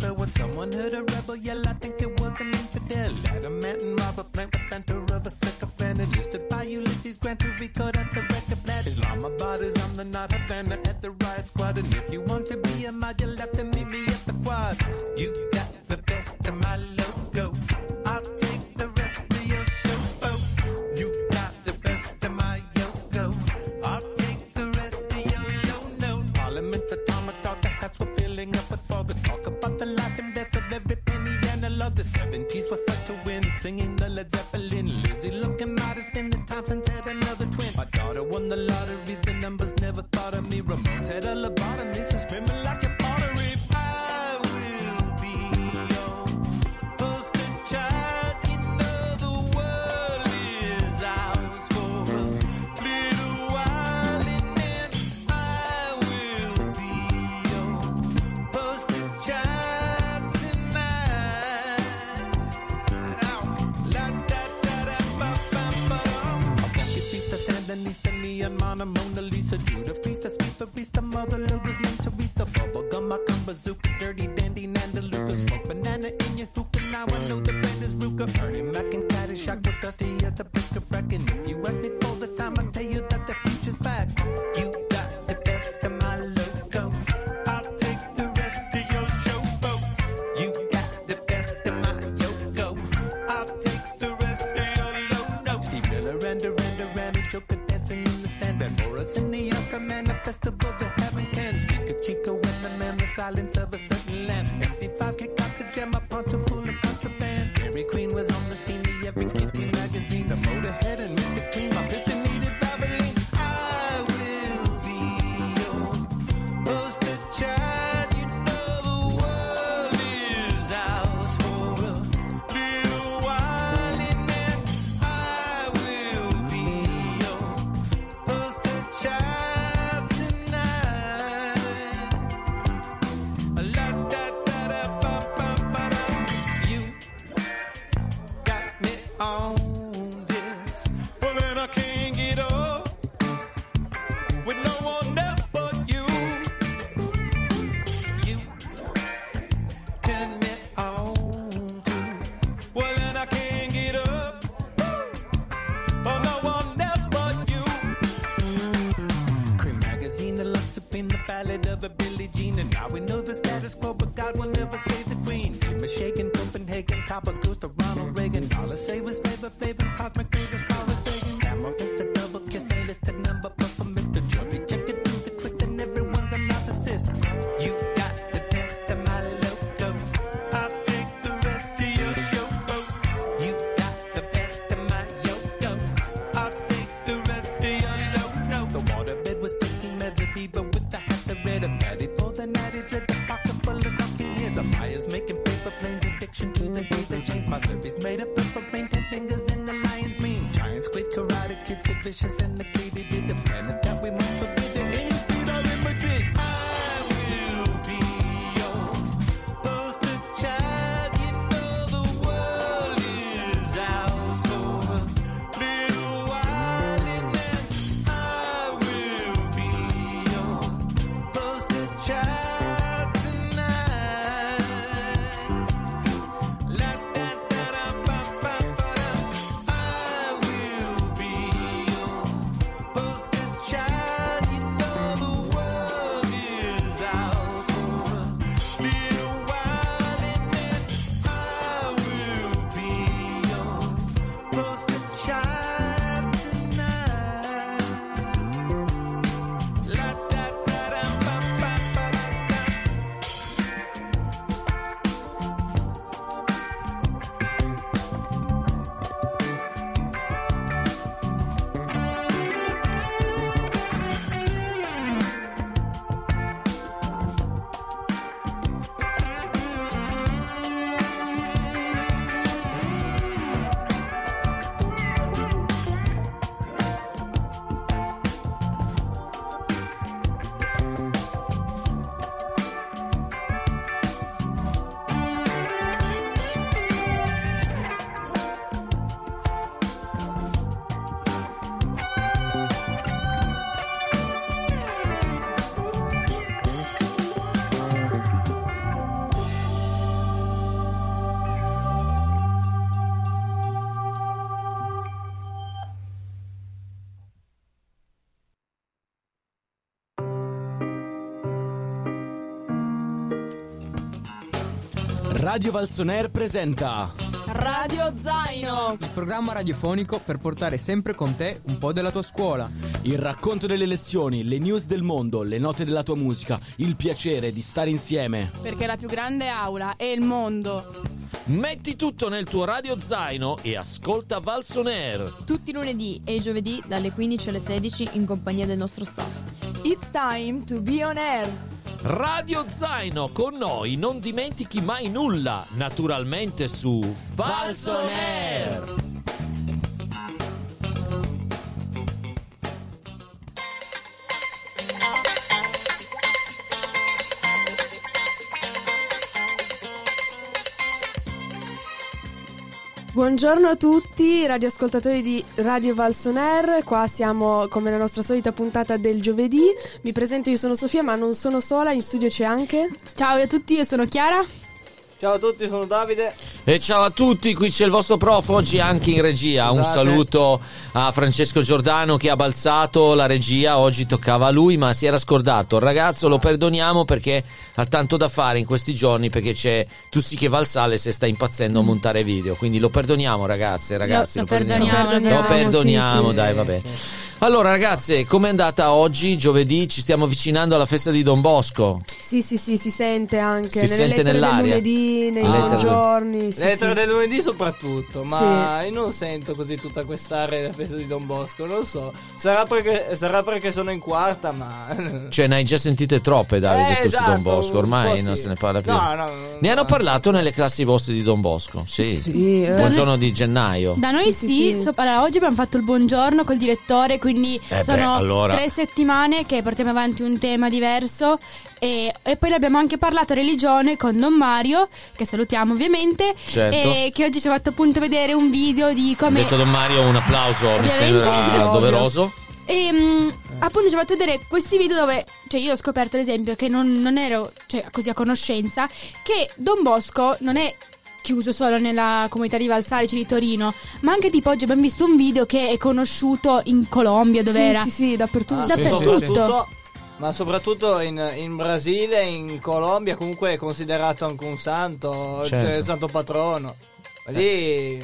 rapper. When someone heard a rebel yell, I think it was an infidel. Adamant and robber, plant the banter of a sycophant. Enlisted by Ulysses Grant to record at the record plant. Islamabad is on the not Havana at the riot squad. And if you want to be a mod, you'll have to meet me at the quad. You got the best of my love. of the 70s was such a win. Singing the Led Zeppelin silence of a Radio Valsoner presenta Radio Zaino, il programma radiofonico per portare sempre con te un po' della tua scuola. Il racconto delle lezioni, le news del mondo, le note della tua musica, il piacere di stare insieme. Perché la più grande aula è il mondo. Metti tutto nel tuo radio zaino e ascolta Valsoner. Tutti i lunedì e i giovedì dalle 15 alle 16 in compagnia del nostro staff. It's time to be on air. Radio Zaino con noi, non dimentichi mai nulla, naturalmente su Valsoner. Buongiorno a tutti, radioascoltatori di Radio Valsoner, qua siamo come la nostra solita puntata del giovedì. Mi presento, io sono Sofia, ma non sono sola, in studio c'è anche. Ciao a tutti, io sono Chiara. Ciao a tutti, sono Davide. E ciao a tutti, qui c'è il vostro prof, oggi anche in regia. Un Scusate. saluto a Francesco Giordano che ha balzato la regia, oggi toccava a lui ma si era scordato. Il ragazzo lo perdoniamo perché ha tanto da fare in questi giorni perché c'è tu sì che va al sale se sta impazzendo a montare video. Quindi lo perdoniamo ragazze, ragazzi. Lo- Lo, lo perdoniamo. perdoniamo, Lo perdoniamo, sì, sì. dai, vabbè. Allora ragazze, com'è andata oggi, giovedì? Ci stiamo avvicinando alla festa di Don Bosco. Sì, sì, sì, si sente anche Si nelle sente lettere nell'aria. del lunedì, nei del- giorni. Sì, Le lettere sì. del lunedì soprattutto, ma io non sento così tutta quest'area della festa di Don Bosco, non so. Sarà perché, sarà perché sono in quarta, ma... Cioè, ne hai già sentite troppe, Davide, Eh, tu esatto, su Don Bosco. un Ormai non sì. se ne parla più. No, no, ne no. hanno parlato nelle classi vostre di Don Bosco? Sì. Sì, eh. Buongiorno di gennaio. Da noi Sì, sì, sì, sì. so- allora, oggi abbiamo fatto il buongiorno col direttore, quindi beh, sono allora. tre settimane che portiamo avanti un tema diverso e, e poi abbiamo anche parlato religione con Don Mario, che salutiamo ovviamente, Certo. e che oggi ci ha fatto appunto vedere un video di come... detto Don Mario un applauso, mi sembra doveroso. E mm, appunto ci ha fatto vedere questi video dove, cioè io ho scoperto ad esempio che non, non ero cioè, così a conoscenza, che Don Bosco non è chiuso solo nella comunità di Valsarici di Torino, ma anche tipo oggi abbiamo visto un video che è conosciuto in Colombia dove Sì, era. sì, sì, dappertutto. Ah, Dappertutto. soprattutto- ma soprattutto in, in Brasile, in Colombia, comunque è considerato anche un santo, Certo. cioè il santo patrono. Lì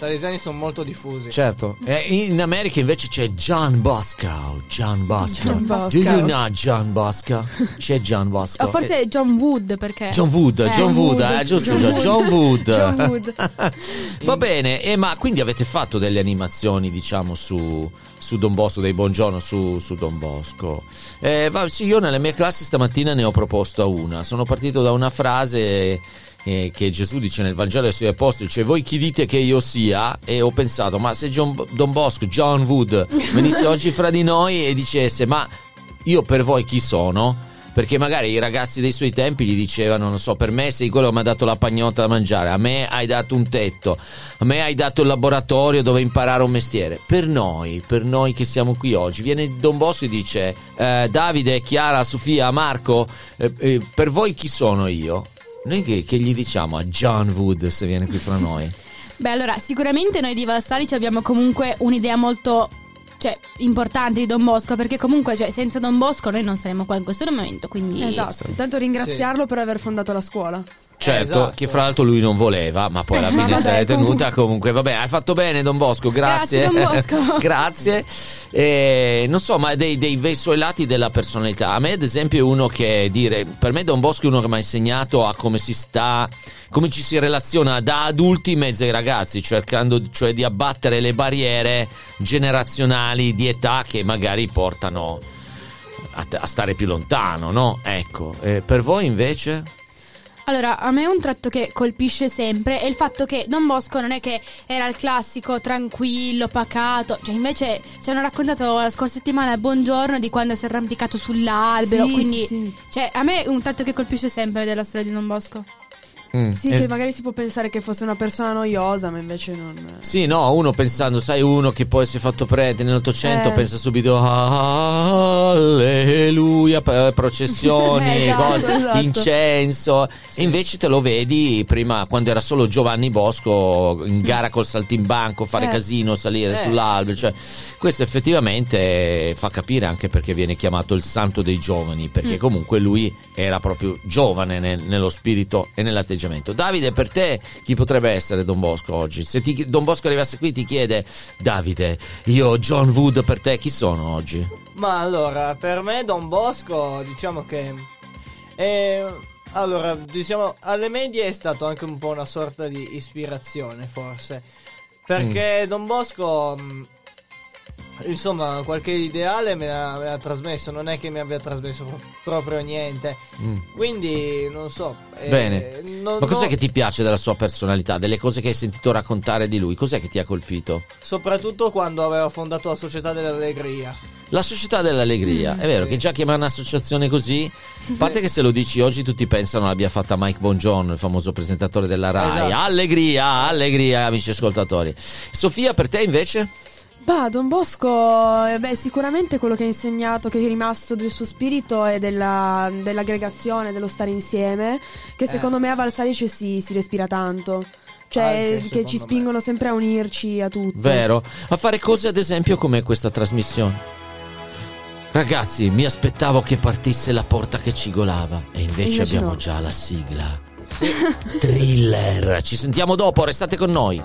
salesiani sono molto diffusi. Certo. E in America invece c'è John Bosco. John Bosco. John Do Bosco. you know John Bosco? C'è John Bosco. O forse è John Wood perché. Eh, John Wood, Eh, John Wood, Wood, eh, giusto, John John Wood. Wood. John Wood. Va bene, e ma quindi avete fatto delle animazioni, diciamo, su, su Don Bosco, dei buongiorno su, su Don Bosco. Eh, va- sì, io nelle mie classi stamattina ne ho proposta una. Sono partito da una frase eh, che Gesù dice nel Vangelo ai suoi apostoli, cioè voi chi dite che io sia? E ho pensato, ma se John- Don Bosco, John Wood, venisse oggi fra di noi e dicesse, ma io per voi chi sono? Perché magari i ragazzi dei suoi tempi gli dicevano, non so, per me sei quello che mi ha dato la pagnotta da mangiare, a me hai dato un tetto, a me hai dato il laboratorio dove imparare un mestiere. Per noi, per noi che siamo qui oggi, viene Don Bosco e dice, eh, Davide, Chiara, Sofia, Marco, eh, eh, per voi chi sono io? Noi che, che gli diciamo a John Wood se viene qui fra noi? Beh, allora, sicuramente noi di Valsarici abbiamo comunque un'idea molto. Cioè, importante di Don Bosco, perché comunque, cioè, senza Don Bosco noi non saremmo qua in questo momento, quindi... Esatto, intanto ringraziarlo per aver fondato la scuola. Certo, esatto. che fra l'altro lui non voleva, ma poi alla fine l'è vabbè, tenuta comunque. Vabbè, hai fatto bene Don Bosco, grazie. Grazie, Don Bosco. grazie. Eh, non so, ma dei, dei, lati della personalità. A me ad esempio è uno che dire, per me Don Bosco è uno che mi ha insegnato a come si sta, come ci si relaziona da adulti in mezzo ai ragazzi, cercando cioè di abbattere le barriere generazionali di età che magari portano a, a stare più lontano, no? Ecco, eh, per voi invece? Allora, a me un tratto che colpisce sempre è il fatto che Don Bosco non è che era il classico tranquillo, pacato, cioè invece ci hanno raccontato la scorsa settimana buongiorno di quando si è arrampicato sull'albero, Sì, quindi sì. cioè a me è un tratto che colpisce sempre della storia di Don Bosco. Mm, Sì, es- che magari si può pensare che fosse una persona noiosa, ma invece non. Sì, no, uno pensando, sai, uno che poi si è fatto prete nell'Ottocento Eh. pensa subito alleluia, processioni, Esatto, cose, esatto. incenso. E invece te lo vedi prima, quando era solo Giovanni Bosco, in gara col saltimbanco, fare Eh. casino, salire Eh. sull'albero. Cioè, questo effettivamente fa capire anche perché viene chiamato il santo dei giovani, perché Mm. comunque lui era proprio giovane nel- nello spirito e nell'atteggiamento. Atteggiamento. Davide, per te chi potrebbe essere Don Bosco oggi? Se ti- Don Bosco arrivasse qui ti chiede, Davide, io John Wood per te, chi sono oggi? Ma allora, per me Don Bosco, diciamo che è, allora, diciamo alle medie è stato anche un po' una sorta di ispirazione, forse. Perché Don Bosco mh, insomma, qualche ideale me l'ha, me l'ha trasmesso, non è che mi abbia trasmesso pro- proprio niente. Mm. Quindi non so. eh, Bene. non- Ma cos'è non- che ti piace della sua personalità, delle cose che hai sentito raccontare di lui? Cos'è che ti ha colpito? Soprattutto quando aveva fondato la Società dell'Allegria. La società dell'allegria, è vero che già chiamare un'associazione così, a parte che se lo dici oggi tutti pensano l'abbia fatta Mike Bongiorno, il famoso presentatore della RAI. Esatto. Allegria, allegria, amici ascoltatori. Sofia, per te invece? Bah, Don Bosco, eh, beh, sicuramente quello che ha insegnato, che è rimasto del suo spirito è della- dell'aggregazione, dello stare insieme, che secondo me a Valsalice si, si respira tanto. Cioè, Anche che ci me. spingono sempre a unirci a tutti. Vero? A fare cose ad esempio come questa trasmissione. Ragazzi, mi aspettavo che partisse la porta che cigolava e invece, Invece abbiamo no. già la sigla. Thriller. Ci sentiamo dopo, restate con noi.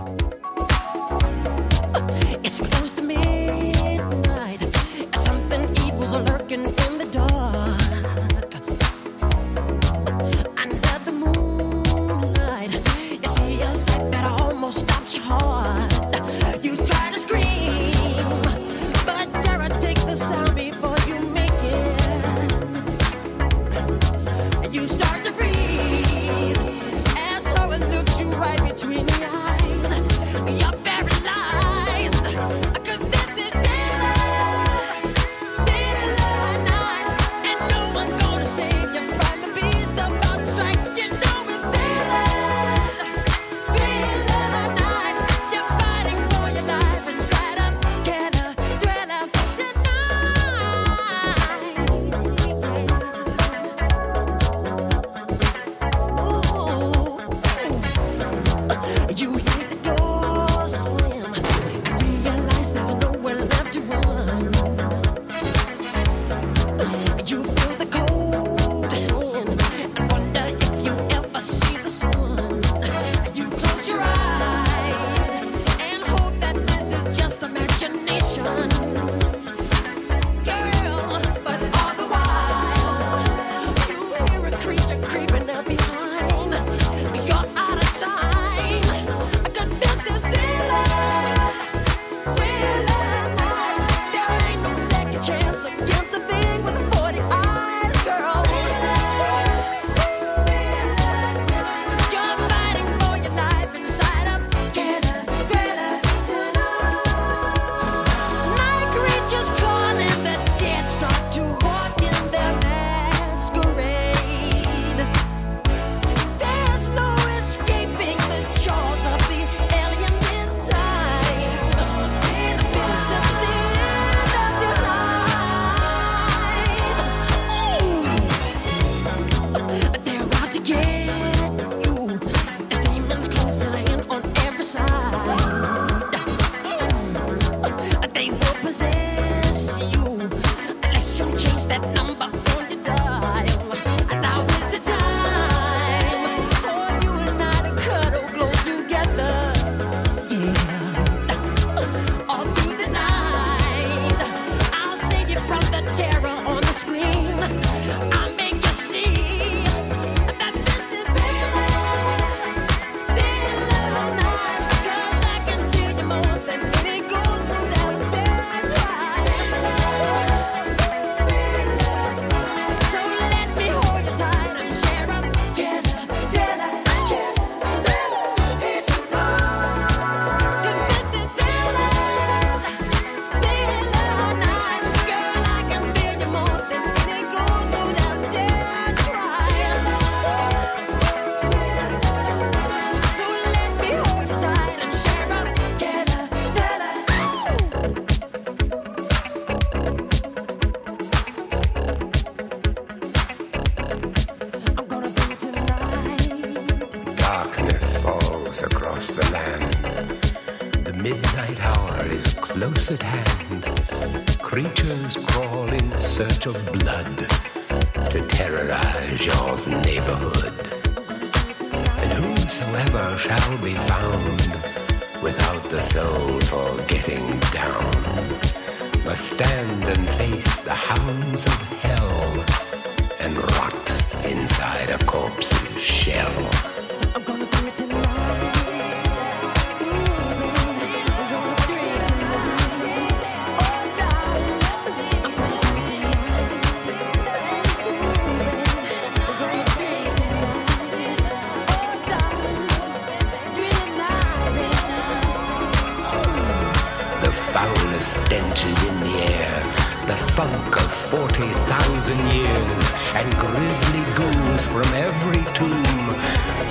Stenches in the air, the funk of 40,000 years, and grisly ghouls from every tomb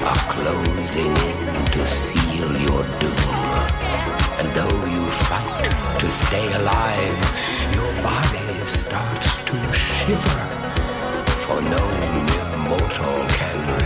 are closing in to seal your doom. And though you fight to stay alive, your body starts to shiver, for no mere mortal can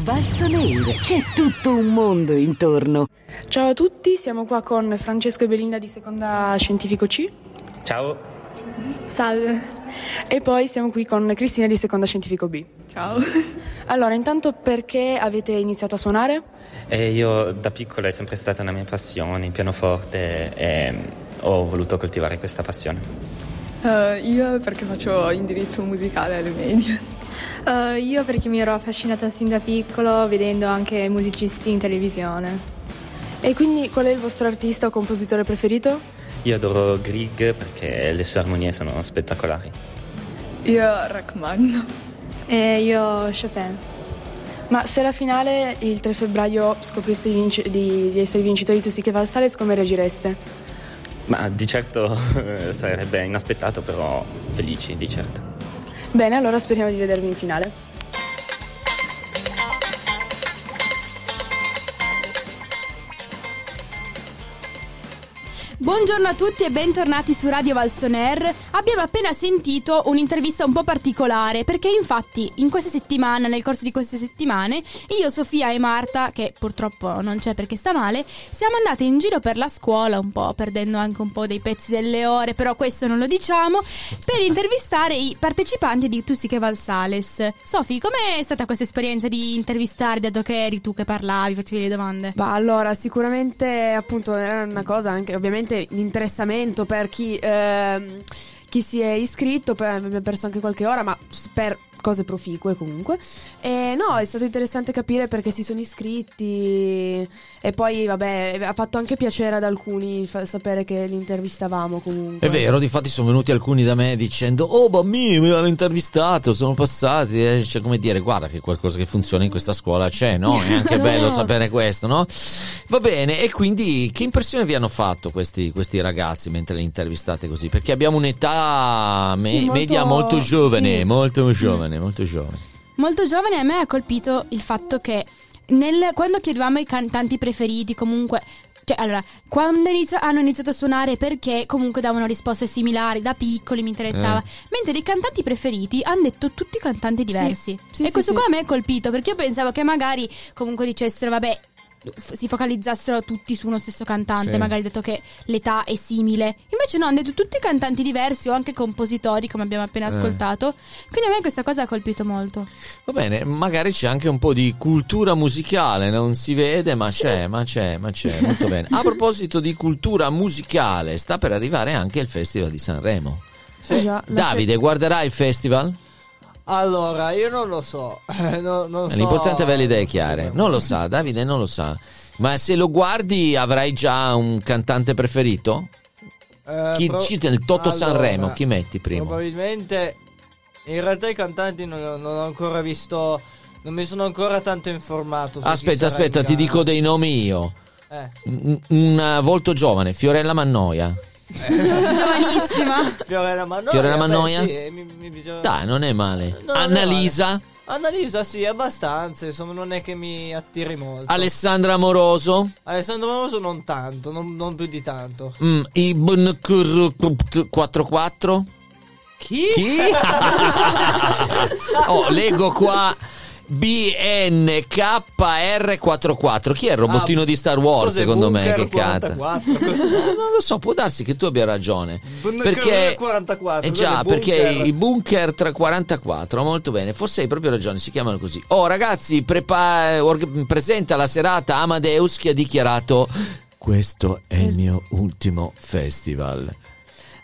Valsoneir, c'è tutto un mondo intorno. Ciao a tutti, siamo qua con Francesco e Belinda di Seconda Scientifico C. Ciao, Salve. E poi siamo qui con Cristina di Seconda Scientifico B. Ciao. Allora, intanto perché avete iniziato a suonare? e io da piccolo è sempre stata una mia passione, il pianoforte e ho voluto coltivare questa passione. Eh, io perché faccio indirizzo musicale alle medie. Eh, io perché mi ero affascinata sin da piccolo vedendo anche musicisti in televisione. E quindi qual è il vostro artista o compositore preferito? Io adoro Grieg perché le sue armonie sono spettacolari. Io Rachmaninoff. E io Chopin. Ma se alla finale il 3 febbraio scopriste di, vinci- di- di essere vincitori di Tu sì che Valsales, come reagireste? Ma di certo eh, sarebbe inaspettato, però felici, di certo. Bene, allora speriamo di vedervi in finale. Buongiorno a tutti e bentornati su Radio Valsoner. Abbiamo appena sentito un'intervista un po' particolare perché infatti in questa settimana, nel corso di queste settimane, io, Sofia e Marta, che purtroppo non c'è perché sta male, siamo andate in giro per la scuola un po', perdendo anche un po' dei pezzi delle ore, però questo non lo diciamo, per intervistare i partecipanti di Tu sì che Valsales. Sofi, com'è stata questa esperienza di intervistare, dato che eri tu che parlavi, facevi le domande? Bah, allora, sicuramente appunto era una cosa anche ovviamente l'interessamento per chi, ehm, chi si è iscritto, poi abbiamo perso anche qualche ora, ma per cose proficue comunque. E no, è stato interessante capire perché si sono iscritti e poi vabbè, ha fatto anche piacere ad alcuni fa- sapere che li intervistavamo comunque. È vero, difatti sono venuti alcuni da me dicendo Oh bambini mi hanno intervistato, sono passati eh. Cioè come dire, guarda che qualcosa che funziona in questa scuola c'è, no? È anche bello sapere questo, no? Va bene, e quindi che impressione vi hanno fatto questi, questi ragazzi mentre li intervistate così? Perché abbiamo un'età me- Sì, molto- media molto giovane, sì. molto giovane, molto giovane. Molto giovane a me ha colpito il fatto che nel- quando chiedevamo i cantanti preferiti, comunque. Cioè, allora, quando inizia- hanno iniziato a suonare perché comunque davano risposte similari, da piccoli mi interessava. Eh. Mentre i cantanti preferiti hanno detto tutti cantanti diversi. Sì, e sì, questo sì. qua a me ha colpito perché io pensavo che magari comunque dicessero, vabbè, si focalizzassero tutti su uno stesso cantante, Sì. magari detto che l'età è simile. Invece no, hanno detto tutti cantanti diversi o anche compositori, come abbiamo appena Eh. ascoltato. Quindi a me questa cosa ha colpito molto. Va bene, magari c'è anche un po' di cultura musicale, non si vede, ma c'è, ma c'è, ma c'è, molto bene. A proposito di cultura musicale, sta per arrivare anche il Festival di Sanremo. Sì. Davide, guarderai il festival? Allora, io non lo so. no- non so- L'importante è avere le idee chiare. Non lo sa, Davide non lo sa. Ma se lo guardi avrai già un cantante preferito? Eh, Chi pro- cita il Toto allora, Sanremo? Chi metti prima? Probabilmente. In realtà i cantanti non, non ho ancora visto. Non mi sono ancora tanto informato. Aspetta, aspetta, ti dico dei nomi io. Eh. Un, un, eh, volto giovane, Fiorella Mannoia. Giovanissima. Fiorella Mannoia. Fiorella beh, Mannoia? sì, eh, mi- mi piace- Dai, non è male. No, non è Annalisa, male. Annalisa, sì, abbastanza. Insomma, non è che mi attiri molto. Alessandra Amoroso, Alessandro Moroso non tanto, non, non più di tanto. mm, Ibn Kur 44. Chi? Chi? oh, leggo qua BNKR44. Chi è il robottino di Star Wars, secondo me, che canta? 44? Eh, non lo so, può darsi che tu abbia ragione. Bunker Perché 44, Eh già, perché i bunker 344, molto bene, forse hai proprio ragione, si chiamano così. Oh ragazzi, prepa- org- presenta la serata Amadeus che ha dichiarato questo è il mio ultimo festival.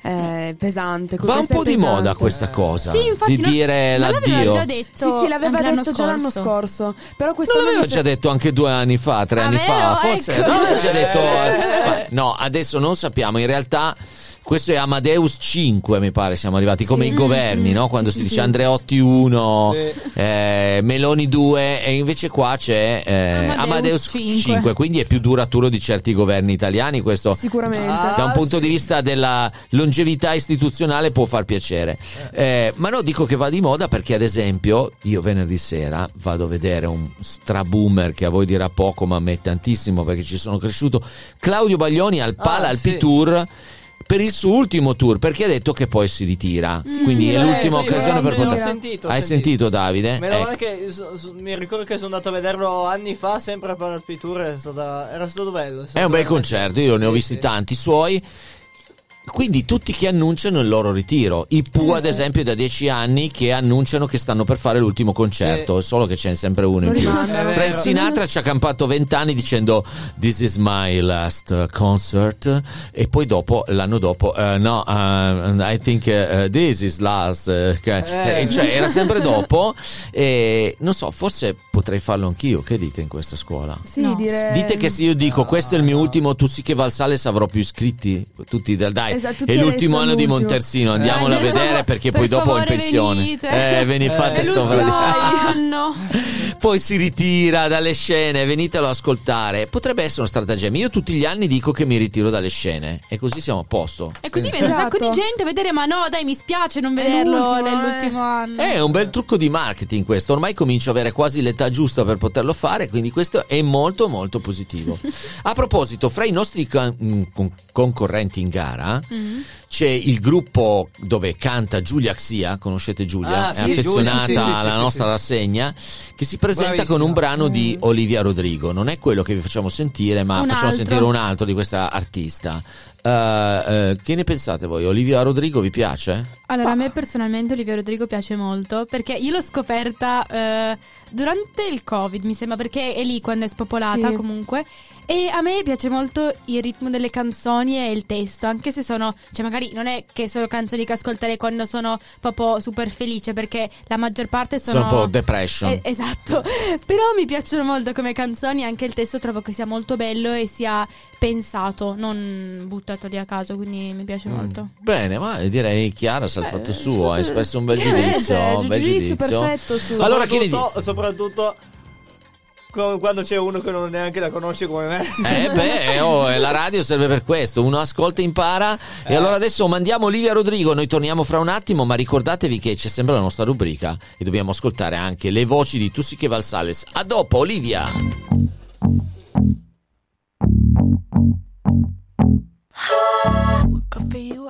È pesante. Va un po' di pesante. moda questa cosa Sì, infatti, di no- dire l'aveva l'addio. già detto Sì, sì, l'aveva anche l'anno detto già l'anno scorso. Però Non quest'anno l'aveva già se- detto anche due anni fa, tre Ah, anni fa, vero? forse. Ecco. Non l'aveva già detto. Eh. Ma no, adesso non sappiamo. In realtà. Questo è Amadeus 5, mi pare, siamo arrivati come i governi, no? Quando si dice Andreotti 1, eh, Meloni 2 e invece qua c'è eh, Amadeus Amadeus 5. 5, quindi è più duraturo di certi governi italiani, questo Sicuramente. da un punto di vista della longevità istituzionale può far piacere. Eh, ma no, dico che va di moda perché, ad esempio, io venerdì sera vado a vedere un straboomer che a voi dirà poco, ma a me tantissimo perché ci sono cresciuto. Claudio Baglioni al Pala Ah, Alpi sì. Per il suo ultimo tour, perché ha detto che poi si ritira. Quindi sì, è eh, l'ultima sì, occasione sì, per sì, poter. sentito, Hai sentito. sentito, Davide? Ecco. anche, so- so- mi ricordo che sono andato a vederlo anni fa, sempre per il Tour, era, stato bello. È un bel concerto, io ne ho visti tanti suoi. Quindi tutti che annunciano il loro ritiro. I Pooh, ad esempio, da dieci anni che annunciano che stanno per fare l'ultimo concerto, solo che c'è sempre uno in più. Frank. Sinatra ci ha campato vent'anni dicendo This is my last concert e poi dopo, l'anno dopo, eh, no, uh, I think uh, this is last. eh, Eh. eh, cioè, era sempre dopo. E non so, forse potrei farlo anch'io. Che dite in questa scuola? Sì, No. direi. Dite che se io dico questo è il mio ultimo, tu sì che Valsales avrò più iscritti. Tutti del dai. Esatto, è l'ultimo anno di. Montersino, andiamolo Eh, a vedere perché per poi dopo è in pensione. venite. Eh, ve ne fate È sto anno. Poi si ritira dalle scene, venitelo a ascoltare. Potrebbe essere un stratagemma. Io tutti gli anni dico che mi ritiro dalle scene e così siamo a posto. E così viene un sacco di Esatto. gente a vedere, ma no, dai, mi spiace non È vederlo l'ultimo, nell'ultimo anno. È un bel trucco di marketing questo, ormai comincio a avere quasi l'età giusta per poterlo fare, quindi questo è molto molto positivo. A proposito, fra i nostri con- con- concorrenti in gara Mm. C'è il gruppo dove canta Giulia Xia, conoscete Giulia? Ah, è sì, affezionata Giulia, sì, sì, sì, alla sì, nostra sì. rassegna, che si presenta Bravissima. con un brano di Olivia Rodrigo. Non è quello che vi facciamo sentire, ma Un facciamo altro. sentire un altro di questa artista. Eh, eh, che ne pensate voi? Olivia Rodrigo vi piace? Allora, a me personalmente Olivia Rodrigo piace molto perché io l'ho scoperta eh, durante il Covid, mi sembra, perché è lì quando è spopolata Sì. comunque. E a me piace molto il ritmo delle canzoni e il testo, anche se sono, cioè magari non è che sono canzoni che ascolterei quando sono proprio super felice, perché la maggior parte sono... Sono un po' depression. Eh, esatto, però mi piacciono molto come canzoni, anche il testo trovo che sia molto bello e sia pensato, non buttato lì a caso, quindi mi piace molto. Bene, ma direi Chiara sa il fatto suo, ha espresso un bel Chiaramente, giudizio. Un bel giudizio giudizio. perfetto su- Allora, che ne dici? Soprattutto, soprattutto quando c'è uno che non neanche la conosce come me. Eh beh, oh, eh, la radio serve per questo, uno ascolta e impara. E allora adesso mandiamo Olivia Rodrigo, noi torniamo fra un attimo, ma ricordatevi che c'è sempre la nostra rubrica e dobbiamo ascoltare anche le voci di Tussiche Valsales. A dopo, Olivia! You,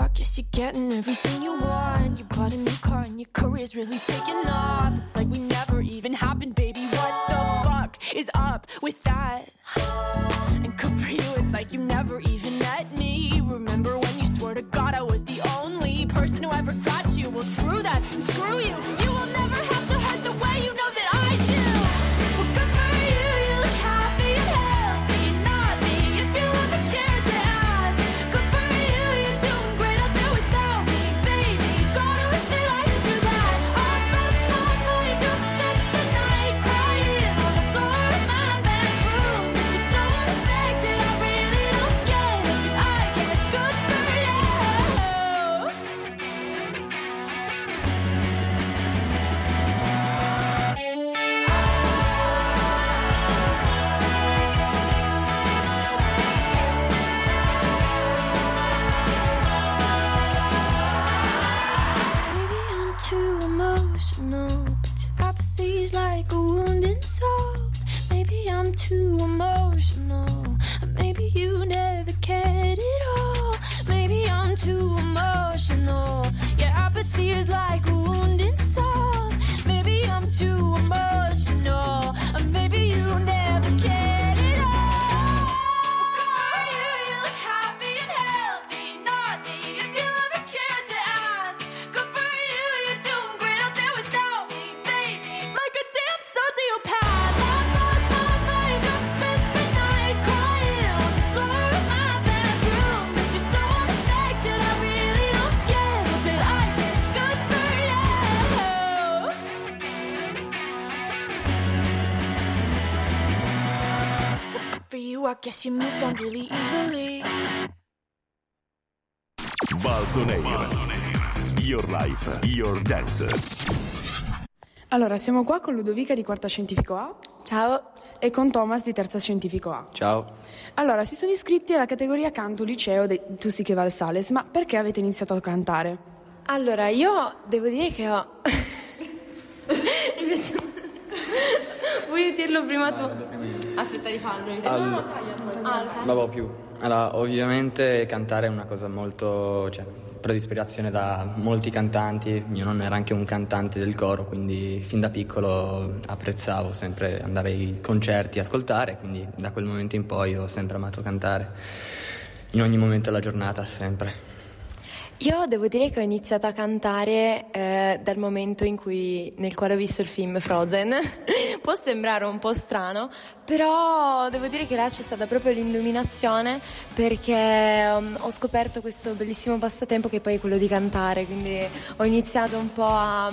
I guess you're getting everything you want. You bought a new car and your career's really taking off. It's like we never even happened, baby. What the fuck is up with that? And good for you, it's like you never even met me. Remember too guess you moved on really easily. Balsoneira. Your life, your dance. Allora, siamo qua con Ludovica di quarta scientifico A. Ciao. E con Thomas di terza scientifico A. Ciao. Allora, si sono iscritti alla categoria canto liceo di Tussiche Valsales, ma perché avete iniziato a cantare? Allora, io devo dire che ho. Invece. Vuoi dirlo prima tu? Aspetta di farlo. Al- Ah, lo fai? Vabbè, più. Allora, ovviamente cantare è una cosa molto. cioè, preso ispirazione da molti cantanti. Mio nonno era anche un cantante del coro, quindi fin da piccolo apprezzavo sempre andare ai concerti, ascoltare, quindi da quel momento in poi ho sempre amato cantare. In ogni momento della giornata, sempre. Io devo dire che ho iniziato a cantare eh, dal momento in cui, nel quale ho visto il film Frozen. Può sembrare un po' strano, però devo dire che là c'è stata proprio l'illuminazione perché um, ho scoperto questo bellissimo passatempo che poi è quello di cantare, quindi ho iniziato un po' a,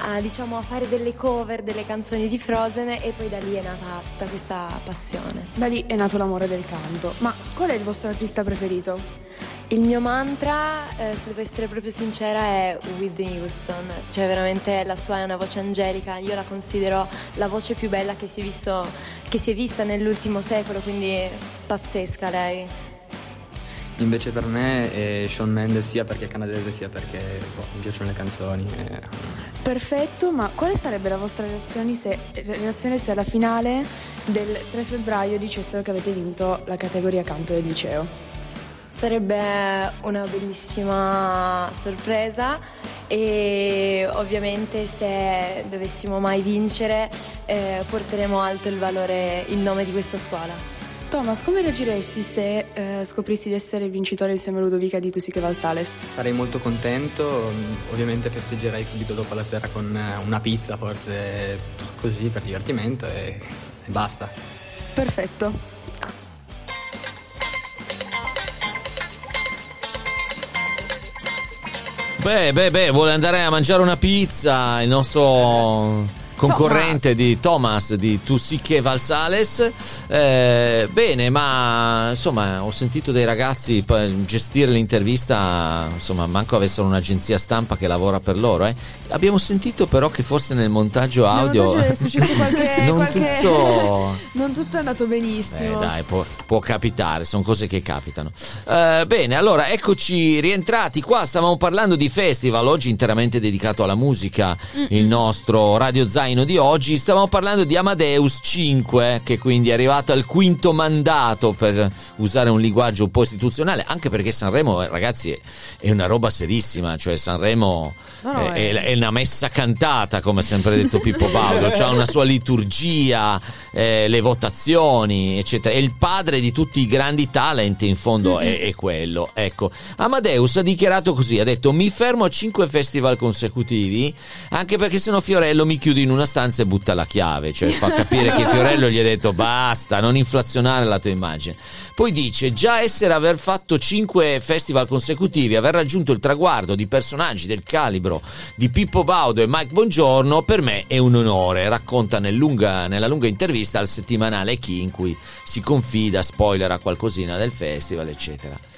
a, diciamo, a fare delle cover delle canzoni di Frozen e poi da lì è nata tutta questa passione. Da lì è nato l'amore del canto. Ma qual è il vostro artista preferito? Il mio mantra, eh, se devo essere proprio sincera, è Whitney Houston. Cioè, veramente la sua è una voce angelica. Io la considero la voce più bella che si è, visto- che si è vista nell'ultimo secolo, quindi pazzesca lei. Invece per me è Shawn Mendes sia perché è canadese sia perché boh, mi piacciono le canzoni. e- Perfetto, ma quale sarebbe la vostra reazione se, reazione se alla finale del 3 febbraio dicessero che avete vinto la categoria canto del liceo? Sarebbe una bellissima sorpresa e ovviamente se dovessimo mai vincere eh, porteremo alto il valore, il nome di questa scuola. Thomas, come reagiresti se eh, scoprissi di essere il vincitore insieme a Ludovica di Tussiche Valsales? Sarei molto contento, mm, ovviamente festeggerei subito dopo la sera con eh, una pizza, forse così per divertimento e, e basta. Perfetto. Beh, beh, beh, vuole andare a mangiare una pizza il nostro concorrente di Thomas di Tussiche Valsales. Eh, bene, ma insomma, ho sentito dei ragazzi gestire l'intervista, insomma, manco avessero un'agenzia stampa che lavora per loro, eh. Abbiamo sentito però che forse nel montaggio audio Nel montaggio è successo qualche- non qualche- tutto Non tutto è andato benissimo. dai, può, può capitare, sono cose che capitano. Eh, bene, allora eccoci rientrati qua. Stavamo parlando di festival, oggi interamente dedicato alla musica, il nostro Radio Zaino di oggi. Stavamo parlando di Amadeus 5, che quindi è arrivato al quinto mandato per usare un linguaggio un po' istituzionale, anche perché Sanremo, ragazzi, è, una roba serissima. Cioè, Sanremo No, no, è, è- è- una messa cantata, come ha sempre detto Pippo Baudo. C'ha una sua liturgia, eh, le votazioni, eccetera. È il padre di tutti i grandi talent, in fondo è, è quello. Ecco, Amadeus ha dichiarato così: ha detto: Mi fermo a cinque festival consecutivi, anche perché sennò Fiorello mi chiude in una stanza e butta la chiave. Cioè, fa capire che Fiorello gli ha detto: basta, non inflazionare la tua immagine. Poi dice: Già essere aver fatto cinque festival consecutivi, aver raggiunto il traguardo di personaggi del calibro di Pippo Baudo e Mike Bongiorno, per me è un onore. Racconta nel lunga- nella lunga intervista al settimanale Chi, in cui si confida, spoilera qualcosina del festival, eccetera.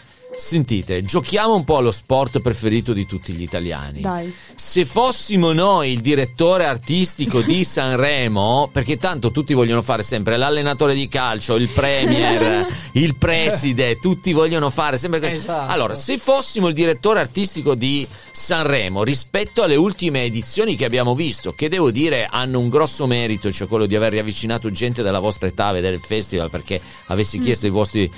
Sentite, giochiamo un po' allo sport preferito di tutti gli italiani. Dai. Se fossimo noi il direttore artistico di Sanremo, perché tanto tutti vogliono fare sempre l'allenatore di calcio, il premier, il preside, tutti vogliono fare sempre Esatto. Allora, se fossimo il direttore artistico di Sanremo rispetto alle ultime edizioni che abbiamo visto, che devo dire hanno un grosso merito, cioè quello di aver riavvicinato gente della vostra età a vedere il festival, perché avessi Mm. chiesto ai vostri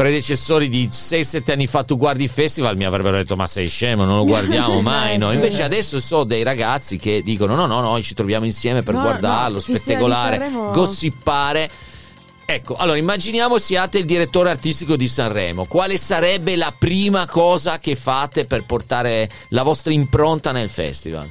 predecessori di 6-7 anni fa tu guardi il festival mi avrebbero detto ma sei scemo non lo guardiamo mai Eh, no sì. invece adesso so dei ragazzi che dicono no no no ci troviamo insieme per No, guardarlo no, di Sanremo- gossipare Ecco, allora immaginiamo siate il direttore artistico di Sanremo. Quale sarebbe la prima cosa che fate per portare la vostra impronta nel festival?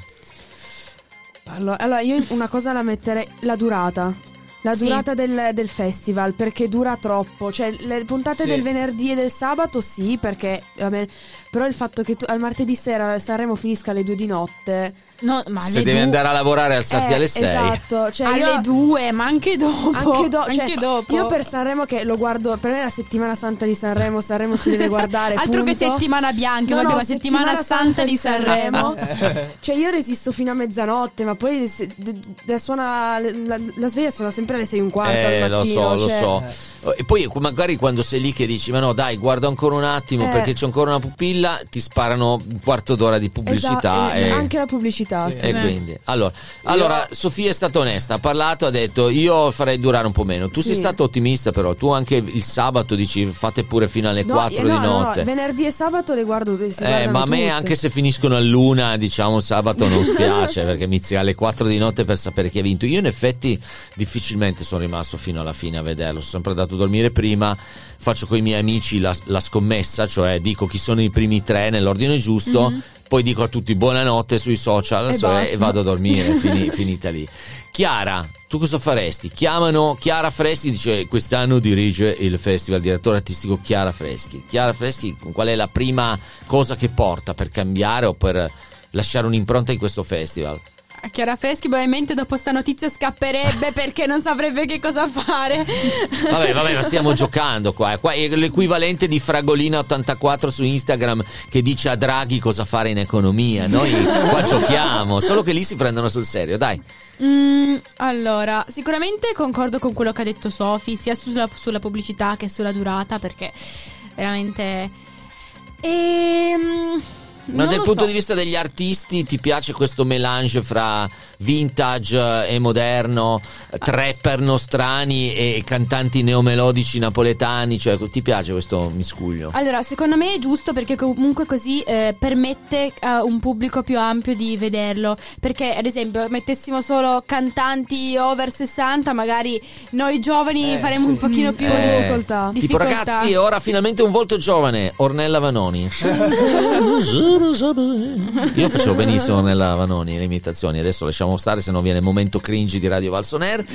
Allora, allora, io una cosa la metterei la durata. La Sì. durata del, del festival perché dura troppo, cioè le puntate Sì. del venerdì e del sabato sì perché vabbè, però il fatto che tu, al martedì sera Sanremo finisca alle due di notte No, ma Se devi due- andare a lavorare alzarti Eh, alle 6. Esatto, cioè alle io, due, ma anche dopo. anche, do- cioè, Anche dopo. io per Sanremo che lo guardo, per me è la settimana santa di Sanremo, Sanremo si deve guardare. Altro che punto. settimana bianca, No, no, ma settimana santa di Sanremo. cioè io resisto fino a mezzanotte, ma poi se- d- d- suona la, la sveglia suona sempre alle sei e un quarto Eh, al lo mattino. so, lo cioè- so. E poi magari quando sei lì che dici, ma no, dai, guarda ancora un attimo Eh. perché c'è ancora una pupilla, ti sparano un quarto d'ora di pubblicità. Esatto, e anche la pubblicità. sì. E quindi, allora, allora, Sofia è stata onesta, ha parlato, ha detto io farei durare un po' meno. Tu sei Sì. stato ottimista però, tu anche il sabato dici fate pure fino alle No, 4 eh, di no, no, no, notte. venerdì e sabato le guardo si Eh, ma a me tutte. anche se finiscono a luna, diciamo sabato non spiace perché inizi alle 4 di notte per sapere chi ha vinto. Io in effetti difficilmente sono rimasto fino alla fine a vederlo, sono sempre andato a dormire prima, faccio con i miei amici la, la scommessa, cioè dico chi sono i primi tre nell'ordine giusto. Mhm. Poi dico a tutti buonanotte sui social E so, e, basta. e vado a dormire, fini- finita lì. Chiara, tu cosa faresti? Chiamano Chiara Freschi, dice quest'anno dirige il festival direttore artistico Chiara Freschi. Chiara Freschi, qual è la prima cosa che porta per cambiare o per lasciare un'impronta in questo festival? Chiara Freschi probabilmente dopo sta notizia scapperebbe perché non saprebbe che cosa fare. Vabbè, vabbè, ma stiamo giocando qua. Qua è l'equivalente di Fragolina84 su Instagram che dice a Draghi cosa fare in economia. Noi qua giochiamo, solo che lì si prendono sul serio, dai. Mm, allora, sicuramente concordo con quello che ha detto Sofi, sia sulla, sulla pubblicità che sulla durata, perché veramente... Ehm, Ma non dal punto so. di vista degli artisti ti piace questo melange fra vintage e moderno, trapper nostrani e cantanti neomelodici napoletani? Cioè, ti piace questo miscuglio? Allora, secondo me è giusto perché comunque così eh, permette a un pubblico più ampio di vederlo. Perché, ad esempio, mettessimo solo cantanti over 60, magari noi giovani faremmo un pochino più Eh, difficoltà. Tipo ragazzi, ora finalmente un volto giovane, Ornella Vanoni. Io facevo benissimo Ornella Vanoni le imitazioni, adesso lasciamo stare se non viene il momento cringe di Radio Valsoner.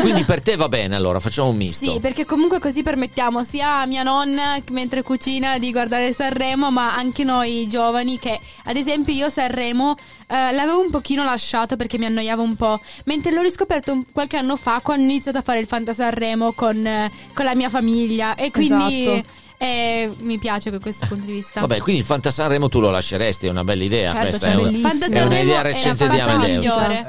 Quindi per te va bene, allora facciamo un misto. Sì, perché comunque così permettiamo sia a mia nonna mentre cucina di guardare Sanremo, ma anche noi giovani che, ad esempio, io Sanremo eh, l'avevo un pochino lasciato perché mi annoiava un po', mentre l'ho riscoperto un- qualche anno fa quando ho iniziato a fare il Fanta Sanremo con, eh, con la mia famiglia e quindi Esatto. Eh, mi piace questo punto di vista. Vabbè, quindi il Fanta Sanremo tu lo lasceresti, è una bella idea. Certo, questa è. Fanta è un'idea recente di Amadeus.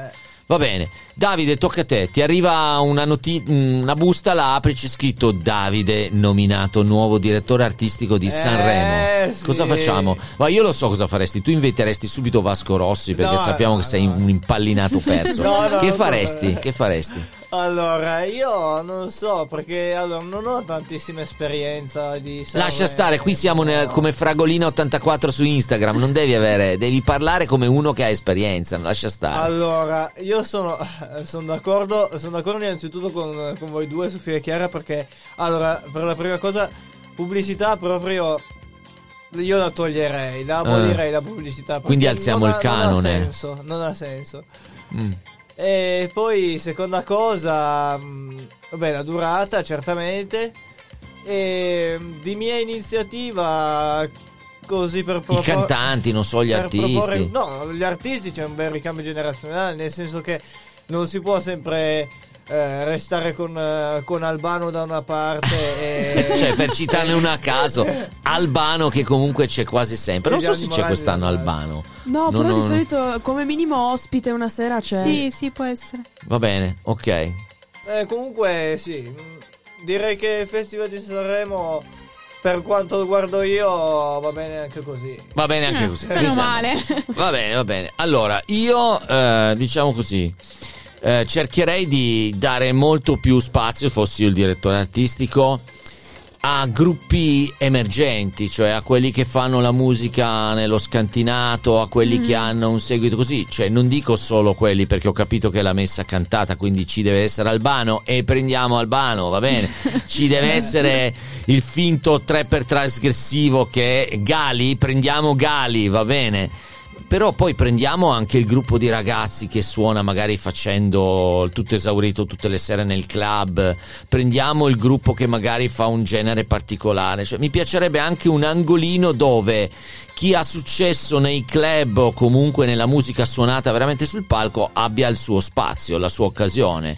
Va bene, Davide, tocca a te. Ti arriva una, noti- una busta, la apri, c'è scritto Davide, nominato nuovo direttore artistico di Sanremo. sì. Cosa facciamo? Ma io lo so cosa faresti. Tu inviteresti subito Vasco Rossi perché No, sappiamo che sei un impallinato perso. No, no, che no, faresti? no. Che faresti? Allora, io non so perché allora, non ho tantissima esperienza di Sanremo. Lascia stare, qui siamo nel- come Fragolina84 su Instagram. Non devi avere, devi parlare come uno che ha esperienza. Lascia stare. Allora, io sono, sono d'accordo, sono d'accordo innanzitutto con, con voi due, Sofia e Chiara, perché allora, per la prima cosa, pubblicità proprio io la toglierei, la abolirei la pubblicità. Quindi alziamo il ha- canone. Non ha senso, non ha senso. Mm. E poi, seconda cosa, mh, vabbè, la durata, certamente. E mh, di mia iniziativa, così per I propor- cantanti, non so, gli artisti. proporre- no, gli artisti c'è un bel ricambio generazionale, nel senso che non si può sempre eh, restare con, eh, con Albano da una parte e... cioè, per citarne una a caso, Albano che comunque c'è quasi sempre. Non so se c'è quest'anno Albano. No, Non però ho- di solito come minimo ospite una sera c'è. Sì, sì, può essere. Va bene, ok. Eh, comunque sì, direi che il Festival di Sanremo, per quanto lo guardo io, va bene anche così. Va bene anche Eh, così. Mi meno male. Va bene, va bene. Allora, io eh, diciamo così. Eh, cercherei di dare molto più spazio, fossi io il direttore artistico, a gruppi emergenti, cioè a quelli che fanno la musica nello scantinato, a quelli che hanno un seguito così, cioè non dico solo quelli perché ho capito che è la messa cantata, quindi ci deve essere Albano e prendiamo Albano, va bene, ci deve essere il finto 3 per trasgressivo che è Gali, prendiamo Gali, va bene. Però poi prendiamo anche il gruppo di ragazzi che suona magari facendo tutto esaurito tutte le sere nel club, prendiamo il gruppo che magari fa un genere particolare, cioè, mi piacerebbe anche un angolino dove chi ha successo nei club o comunque nella musica suonata veramente sul palco abbia il suo spazio, la sua occasione.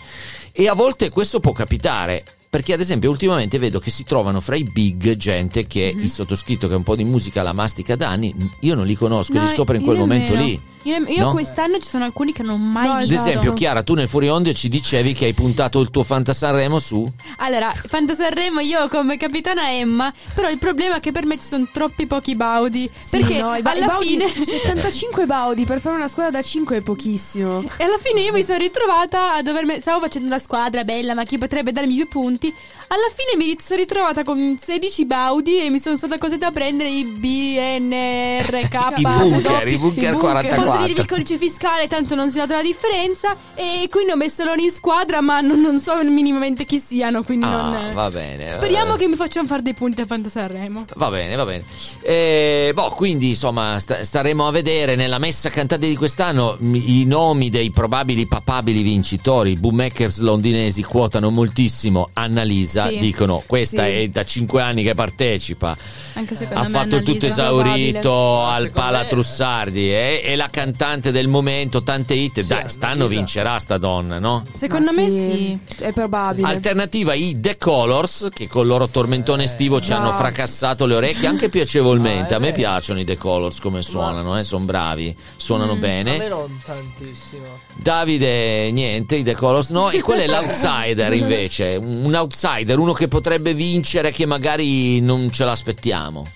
E a volte questo può capitare. Perché ad esempio ultimamente vedo che si trovano fra i big gente che il sottoscritto che un po' di musica la mastica da anni, io non li conosco, No, li scopro in quel momento nemmeno. lì. Io, ne- io No? quest'anno ci sono alcuni che non ho mai Ad visto. esempio, Chiara, tu nel Fuori Onde ci dicevi che hai puntato il tuo Fanta Sanremo su Allora, Fanta Sanremo io come capitana Emma, però il problema è che per me ci sono troppi pochi baudi. Sì, perché no, i ba- alla baudi- fine 75 baudi per fare una squadra da 5 è pochissimo. E alla fine io mi sono ritrovata a dover. me- Stavo facendo una squadra bella, ma chi potrebbe darmi più punti? Alla fine mi sono ritrovata con 16 baudi e mi sono stata costretta a prendere i BNRK. I bunker, i bunker 44. Posso dire il codice fiscale, tanto non si nota la differenza. E quindi ho messo loro in squadra, ma non, non so minimamente chi siano. Quindi non. Ah, va bene. Speriamo va bene. che mi facciano fare dei punti a Fanta Sanremo. Va bene, va bene. Eh, boh, quindi insomma sta- staremo a vedere nella messa cantata di quest'anno i nomi dei probabili papabili vincitori. I bookmakers londinesi quotano moltissimo Annalisa, Sì. dicono questa Sì. è da 5 anni che partecipa. Anche secondo Ha me fatto tutto esaurito al Pala me- Trussardi eh, è la cantante del momento, tante hit. Dai, stanno vincerà sta donna, no? Secondo Ma me sì. È probabile. Alternativa i The Colors che con il loro tormentone estivo ci no. hanno fracassato le orecchie anche piacevolmente. Ah, a me è vero. piacciono i The Colors come suonano, eh, sono bravi, suonano A me bene. non tantissimo. Davide, niente, i The Colors no. E quello è l'outsider invece. Un outsider, uno che potrebbe vincere che magari non ce l'aspettiamo.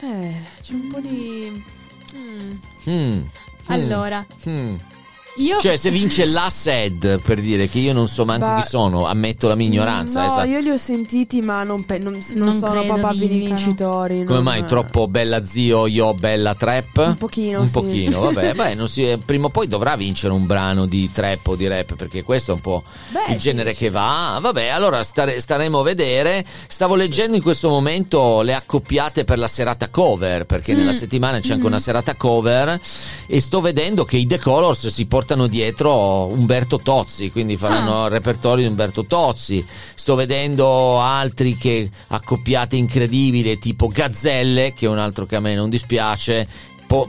Eh, c'è un po' di. Mm. Hmm. Allora, Hmm. Io. Cioè, se vince la SED, per dire che io non so manco Bah, chi sono, ammetto la mia ignoranza. No, eh, sa- io li ho sentiti, ma non, pe- non- non Non sono papabili vincitori. Come non- mai troppo bella zio, io bella trap? Un pochino, Un sì. pochino, vabbè, beh, non si- prima o poi dovrà vincere un brano di trap o di rap perché questo è un po' Beh, il sì, genere che va. Vabbè, allora stare- staremo a vedere. Stavo leggendo in questo momento le accoppiate per la serata cover perché nella settimana c'è anche una serata cover e sto vedendo che i The Colors si portano dietro Umberto Tozzi, quindi faranno il repertorio di Umberto Tozzi. Sto vedendo altri che accoppiate incredibili tipo Gazzelle, che è un altro che a me non dispiace.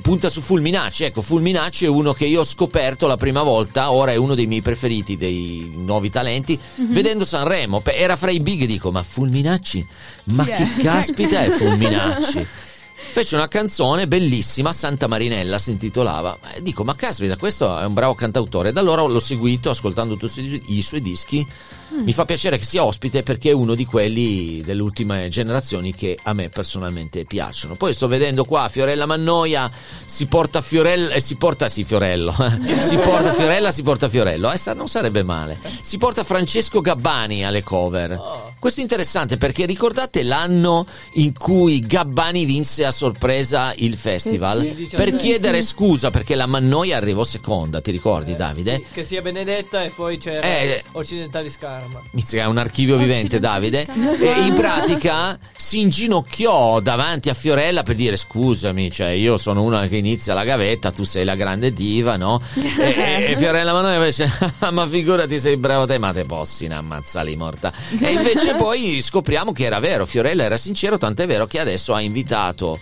Punta su Fulminacci, ecco, Fulminacci è uno che io ho scoperto la prima volta, ora è uno dei miei preferiti, dei nuovi talenti, vedendo Sanremo, era fra i big dico, ma Fulminacci, ma è? chi caspita è Fulminacci? Fece una canzone bellissima, Santa Marinella si intitolava. E dico, ma caspita, questo è un bravo cantautore. Da allora l'ho seguito, ascoltando tutti i suoi- i dischi. Mi fa piacere che sia ospite perché è uno di quelli delle ultime generazioni che a me personalmente piacciono. Poi sto vedendo qua Fiorella Mannoia si porta Fiorella e si porta sì Fiorello. si porta Fiorella, si porta Fiorello. Eh, non sarebbe male. Si porta Francesco Gabbani alle cover. Questo è interessante perché ricordate l'anno in cui Gabbani vinse a sorpresa il festival Eh sì. per Sì, chiedere sì. scusa perché la Mannoia arrivò seconda, ti ricordi Davide? Che sia Benedetta e poi c'era Eh. Occidentali Mizzica, è un archivio vivente Davide. E in pratica si inginocchiò davanti a Fiorella per dire scusami cioè io sono una che inizia la gavetta tu sei la grande diva no? E, e- e Fiorella Mannoia invece "Ah, ma figurati sei bravo te ma te possina ammazzali morta. E invece poi scopriamo che era vero Fiorella era sincero tant'è vero che adesso ha invitato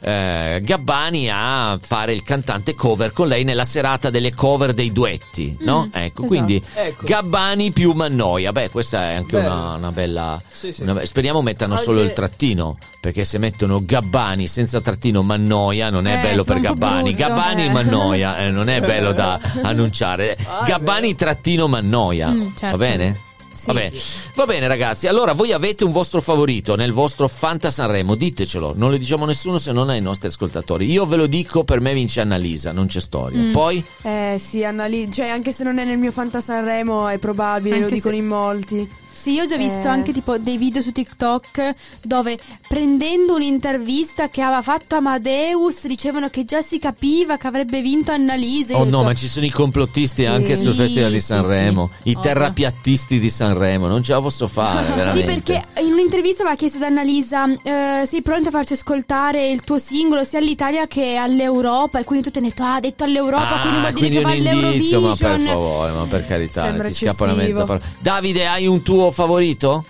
eh, Gabbani a fare il cantante cover con lei nella serata delle cover dei duetti, no? Mm, ecco, esatto. quindi Ecco. Gabbani più Mannoia. Beh, questa è anche una, una bella. Sì, sì. una speriamo mettano Anche- solo il trattino. Perché se mettono Gabbani senza trattino Mannoia non è Eh, bello per Gabbani. brutto, Gabbani eh. Mannoia eh, non è bello da annunciare. Gabbani trattino Mannoia. Mm, certo. Va bene? Va bene. Va bene, ragazzi. Allora, voi avete un vostro favorito nel vostro Fanta Sanremo? Ditecelo. Non lo diciamo a nessuno se non ai nostri ascoltatori. Io ve lo dico, per me vince Annalisa, non c'è storia. Mm. Poi. Eh sì, Annalisa, cioè anche se non è nel mio Fanta Sanremo è probabile, lo Anche dicono se- in molti. Sì, io ho già visto Eh. anche tipo dei video su TikTok dove prendendo un'intervista che aveva fatto Amadeus dicevano che già si capiva che avrebbe vinto Annalisa. Io Oh ho no, detto, ma ci sono i complottisti Sì, anche sul Festival di sì, Sanremo. sì. I Ovvio. terrapiattisti di Sanremo. Non ce la posso fare, Sì, veramente. perché in un'intervista aveva chiesto ad Annalisa: eh, Sei pronta a farci ascoltare il tuo singolo sia all'Italia che all'Europa? E quindi tu ti hai detto: Ah, ha detto all'Europa, Ah, quindi vuol dire quindi che va un indizio, ma per all'Eurovision. favore, ma per carità, Sembra ti scappa una mezza parola. Davide, hai un tuo favorito?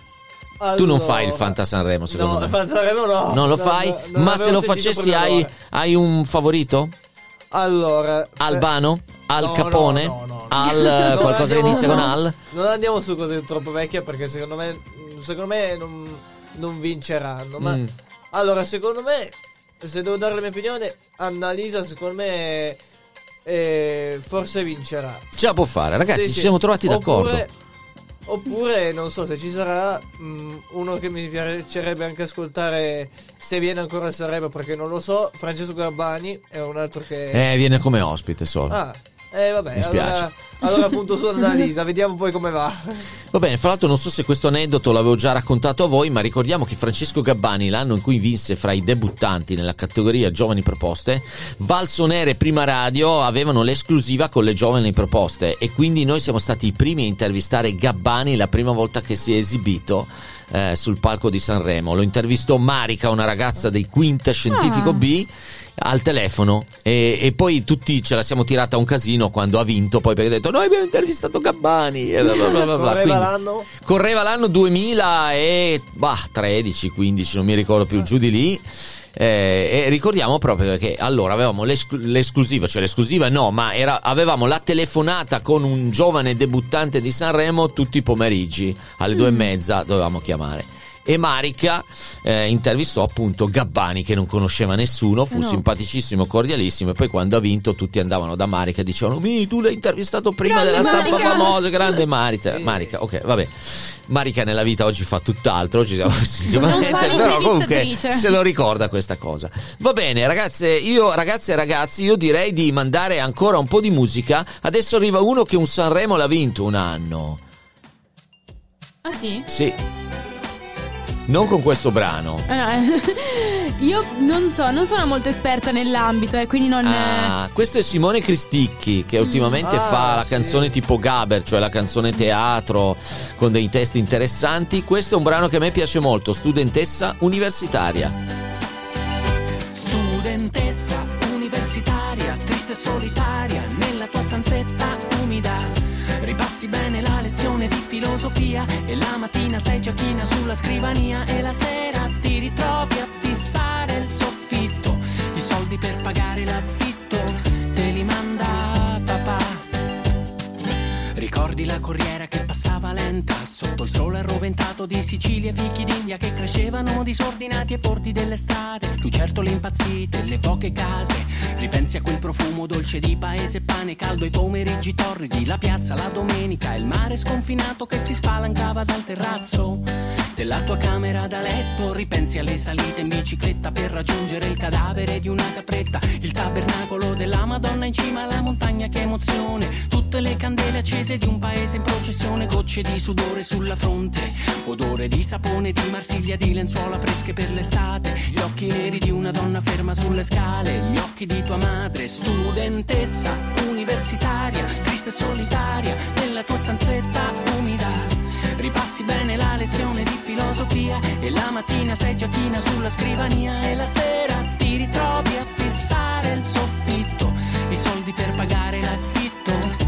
tu non Allora- fai il Fanta Sanremo, secondo No, me. Fanta Sanremo no. Non lo No, fai? no, non ma se lo facessi hai, hai un favorito? Allora. Albano? Al No, Capone? Al eh, qualcosa che andiamo- inizia con Al? Non andiamo su cose troppo vecchie perché secondo me, secondo me non, non vinceranno. Ma Mm. allora, secondo me, se devo dare la mia opinione, Annalisa, secondo me, eh, forse vincerà. Ce la può fare, ragazzi, Sì, ci sì. siamo trovati d'accordo. Oppure, non so se ci sarà mm, uno che mi piacerebbe anche ascoltare se viene ancora a Sanremo perché non lo so. Francesco Gabbani è un altro che. Eh, viene come ospite solo. Ah, eh vabbè, Mi spiace. allora, allora appunto su Annalisa, vediamo poi come va. Va bene, fra l'altro non so se questo aneddoto l'avevo già raccontato a voi, ma ricordiamo che Francesco Gabbani, l'anno in cui vinse fra i debuttanti nella categoria Giovani Proposte, Valsonere e Prima Radio avevano l'esclusiva con le Giovani Proposte e quindi noi siamo stati i primi a intervistare Gabbani la prima volta che si è esibito eh, sul palco di Sanremo. Lo intervistò Marica, una ragazza dei Quinta Scientifico Ah. B al telefono e, e poi tutti ce la siamo tirata un casino quando ha vinto poi perché ha detto noi abbiamo intervistato Gabbani e bla bla bla bla bla. Correva Quindi- l'anno? Correva l'anno 2013, 15, non mi ricordo più, giù di lì. Eh, e ricordiamo proprio che allora avevamo l'esclu- l'esclusiva, cioè l'esclusiva no, ma era- avevamo la telefonata con un giovane debuttante di Sanremo tutti i pomeriggi alle due e mezza dovevamo chiamare. E Marica eh, intervistò appunto Gabbani che non conosceva nessuno, fu no. simpaticissimo, cordialissimo e poi quando ha vinto tutti andavano da Marica e dicevano mi tu l'hai intervistato prima Grande della stampa Marica!" famosa, grande Marica. Marica, ok, vabbè. Marica nella vita oggi fa tutt'altro, ci siamo però comunque se lo ricorda questa cosa. Va bene, ragazze, io ragazze e ragazzi, io direi di mandare ancora un po' di musica. Adesso arriva uno che un Sanremo l'ha vinto un anno. Ah sì? Sì. Non con questo brano. No, eh. Io non so, non sono molto esperta nell'ambito, eh, quindi non. Ah, questo è Simone Cristicchi che ultimamente Ah, fa la sì. canzone tipo Gaber, cioè la canzone teatro con dei testi interessanti. Questo è un brano che a me piace molto, Studentessa universitaria. Studentessa universitaria, triste e solitaria, nella tua stanzetta umida. Ripassi bene la lezione di filosofia. E la mattina sei già china sulla scrivania e la sera il sole arroventato di Sicilia e fichi d'India che crescevano disordinati ai porti delle strade. Lucertole impazzite, le poche case. Ripensi a quel profumo dolce di paese, pane caldo, i pomeriggi torridi, la piazza la domenica, il mare sconfinato che si spalancava dal terrazzo della tua camera da letto. Ripensi alle salite in bicicletta per raggiungere il cadavere di una capretta, il tabernacolo della Madonna in cima alla montagna, che emozione. Tutte le candele accese di un paese in processione, gocce di sudore sulla fronte, odore di sapone, di Marsiglia, di lenzuola fresche per l'estate, gli occhi neri di una donna ferma sulle scale, gli occhi di tua madre, studentessa universitaria, triste e solitaria, nella tua stanzetta umida. Ripassi bene la lezione di filosofia e la mattina sei già china sulla scrivania e la sera ti ritrovi a fissare il soffitto. I soldi per pagare l'affitto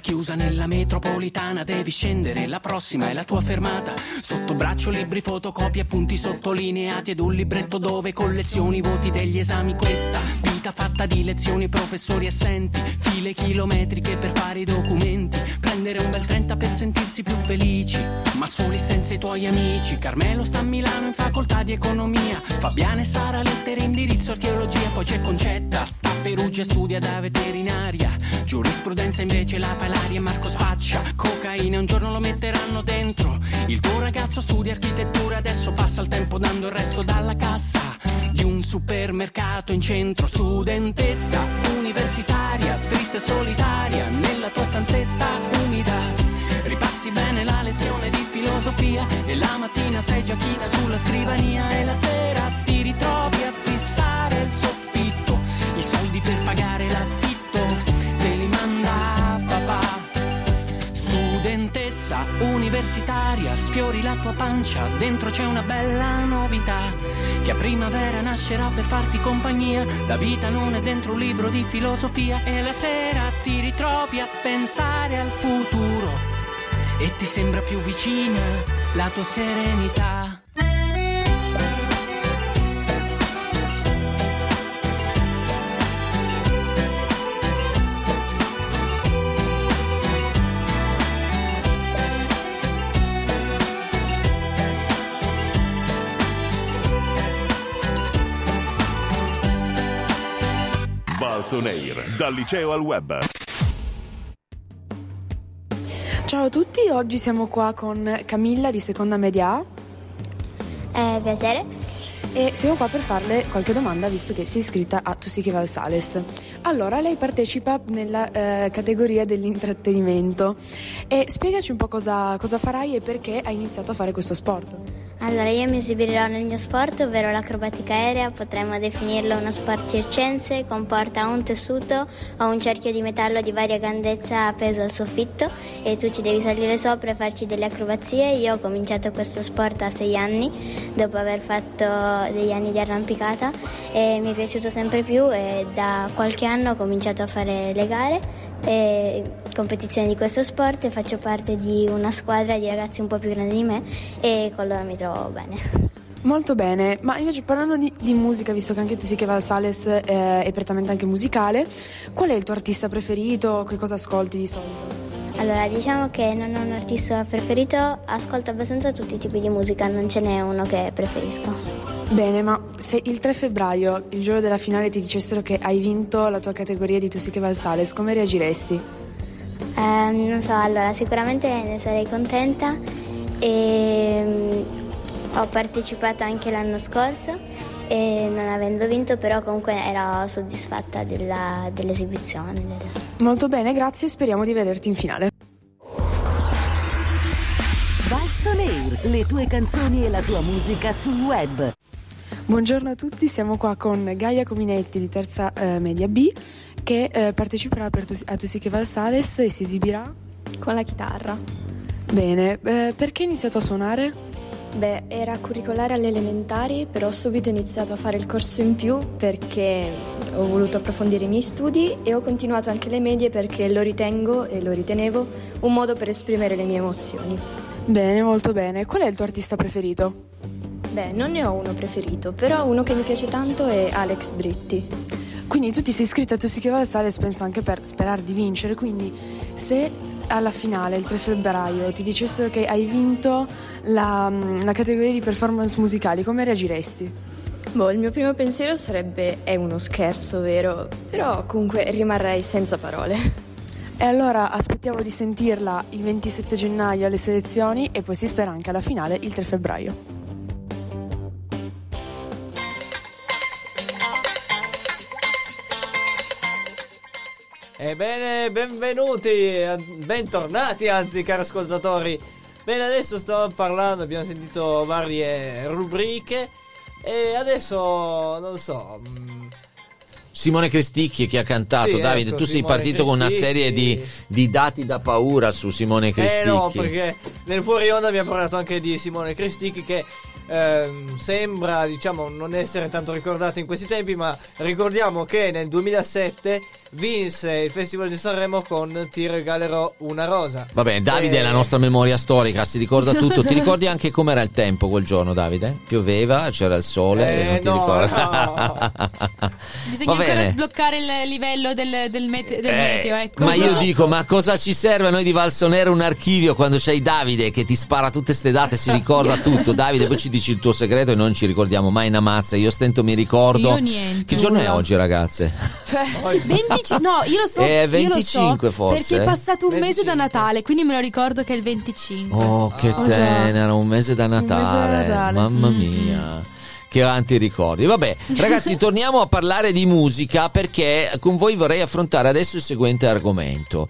chiusa nella metropolitana, devi scendere, la prossima è la tua fermata. Sotto braccio libri, fotocopie, appunti sottolineati ed un libretto dove collezioni i voti degli esami. Questa vita fatta di lezioni, professori assenti, file chilometriche per fare i documenti, prendere un bel 30 per sentirsi più felici, ma soli senza i tuoi amici. Carmelo sta a Milano in facoltà di economia, Fabiana e Sara lettere, indirizzo, archeologia, poi c'è Concetta, sta a Perugia studia da veterinaria, giurisprudenza invece la fa l'aria Marco spaccia, cocaina un giorno lo metteranno dentro, il tuo ragazzo studia architettura, adesso passa il tempo dando il resto dalla cassa di un supermercato in centro, studentessa universitaria, triste e solitaria, nella tua stanzetta umida. Ripassi bene la lezione di filosofia e la mattina sei già china sulla scrivania e la sera ti ritrovi a fissare il soffitto, i soldi per pagare l'affitto, te Studentessa universitaria, sfiori la tua pancia, dentro c'è una bella novità, che a primavera nascerà per farti compagnia, la vita non è dentro un libro di filosofia e la sera ti ritrovi a pensare al futuro e ti sembra più vicina la tua serenità. Balsoneir, dal liceo al web. Ciao a tutti, oggi siamo qua con Camilla di Seconda Media A. Eh, piacere. E siamo qua per farle qualche domanda visto che si è iscritta a Tusichi Valsales. Allora, lei partecipa nella eh, categoria dell'intrattenimento e spiegaci un po' cosa, cosa farai e perché hai iniziato a fare questo sport. Allora, io mi esibirò nel mio sport, ovvero l'acrobatica aerea, potremmo definirlo uno sport circense, comporta un tessuto o un cerchio di metallo di varia grandezza appeso al soffitto. E tu ci devi salire sopra e farci delle acrobazie. Io ho cominciato questo sport a sei anni, dopo aver fatto degli anni di arrampicata. E mi è piaciuto sempre più e da qualche anno ho cominciato a fare le gare e competizioni di questo sport e faccio parte di una squadra di ragazzi un po' più grandi di me e con loro mi trovo bene. Molto bene, ma invece parlando di, di musica, visto che anche tu sei che Valsales eh, è prettamente anche musicale, qual è il tuo artista preferito? Che cosa ascolti di solito? Allora, diciamo che non ho un artista preferito, ascolto abbastanza tutti i tipi di musica, non ce n'è uno che preferisco. Bene, ma se il 3 febbraio, il giorno della finale, ti dicessero che hai vinto la tua categoria di Tusiche Valsales, come reagiresti? Ehm, non so, allora sicuramente ne sarei contenta e mm, ho partecipato anche l'anno scorso e non avendo vinto però comunque ero soddisfatta della- dell'esibizione. Molto bene, grazie, speriamo di vederti in finale. Balsoneir, le tue canzoni e la tua musica sul web. Buongiorno a tutti, siamo qua con Gaia Cominetti di terza eh, media B che eh, parteciperà per Tus- a Tusiche Valsales e si esibirà con la chitarra. Bene, eh, perché hai iniziato a suonare? Beh, era curricolare alle elementari, però ho subito iniziato a fare il corso in più perché ho voluto approfondire i miei studi e ho continuato anche le medie perché lo ritengo e lo ritenevo un modo per esprimere le mie emozioni. Bene, molto bene. Qual è il tuo artista preferito? Beh, non ne ho uno preferito, però uno che mi piace tanto è Alex Britti. Quindi tu ti sei iscritta a Tusiche Valsales penso anche per sperare di vincere, quindi se alla finale, il 3 febbraio, ti dicessero che hai vinto la, la categoria di performance musicali, come reagiresti? Boh, il mio primo pensiero sarebbe è uno scherzo, vero? Però comunque rimarrei senza parole. E allora aspettiamo di sentirla il 27 gennaio alle selezioni e poi si spera anche alla finale il 3 febbraio. Ebbene, benvenuti, bentornati anzi cari ascoltatori. Bene, adesso stavamo parlando, abbiamo sentito varie rubriche e adesso non so... mm, Simone Cristicchi che ha cantato, Sì, Davide, ecco, tu sei Simone partito con una Cristicchi. serie di, di dati da paura su Simone Cristicchi. Eh no, perché nel fuori onda abbiamo parlato anche di Simone Cristicchi che ehm, sembra diciamo non essere tanto ricordata in questi tempi, ma ricordiamo che nel 2007 vinse il Festival di Sanremo con Ti regalerò una rosa. Va bene, Davide Eh, è la nostra memoria storica, si ricorda tutto. Ti ricordi anche com'era il tempo quel giorno, Davide? Pioveva, c'era il sole, Eh, non ti no, ricordi? Bisogna Va ancora bene. sbloccare il livello del, del, mete- del Eh, meteo, ecco. Ma io dico, ma cosa ci serve a noi di Valsonera un archivio quando c'hai Davide che ti spara tutte ste date, si ricorda tutto. Davide, poi ci dici il tuo segreto e non ci ricordiamo mai una mazza. Io stento mi ricordo. Io niente. Che giorno è oggi, ragazze? 25 no, io lo so. È io lo so, 25 forse, Perché è eh? passato un mese da Natale, quindi me lo ricordo che è il 25. Oh, che Oh, già. tenera, un mese da Natale. Natale. Mamma Mm. mia. Che avanti ricordi. Vabbè, ragazzi, torniamo a parlare di musica perché con voi vorrei affrontare adesso il seguente argomento.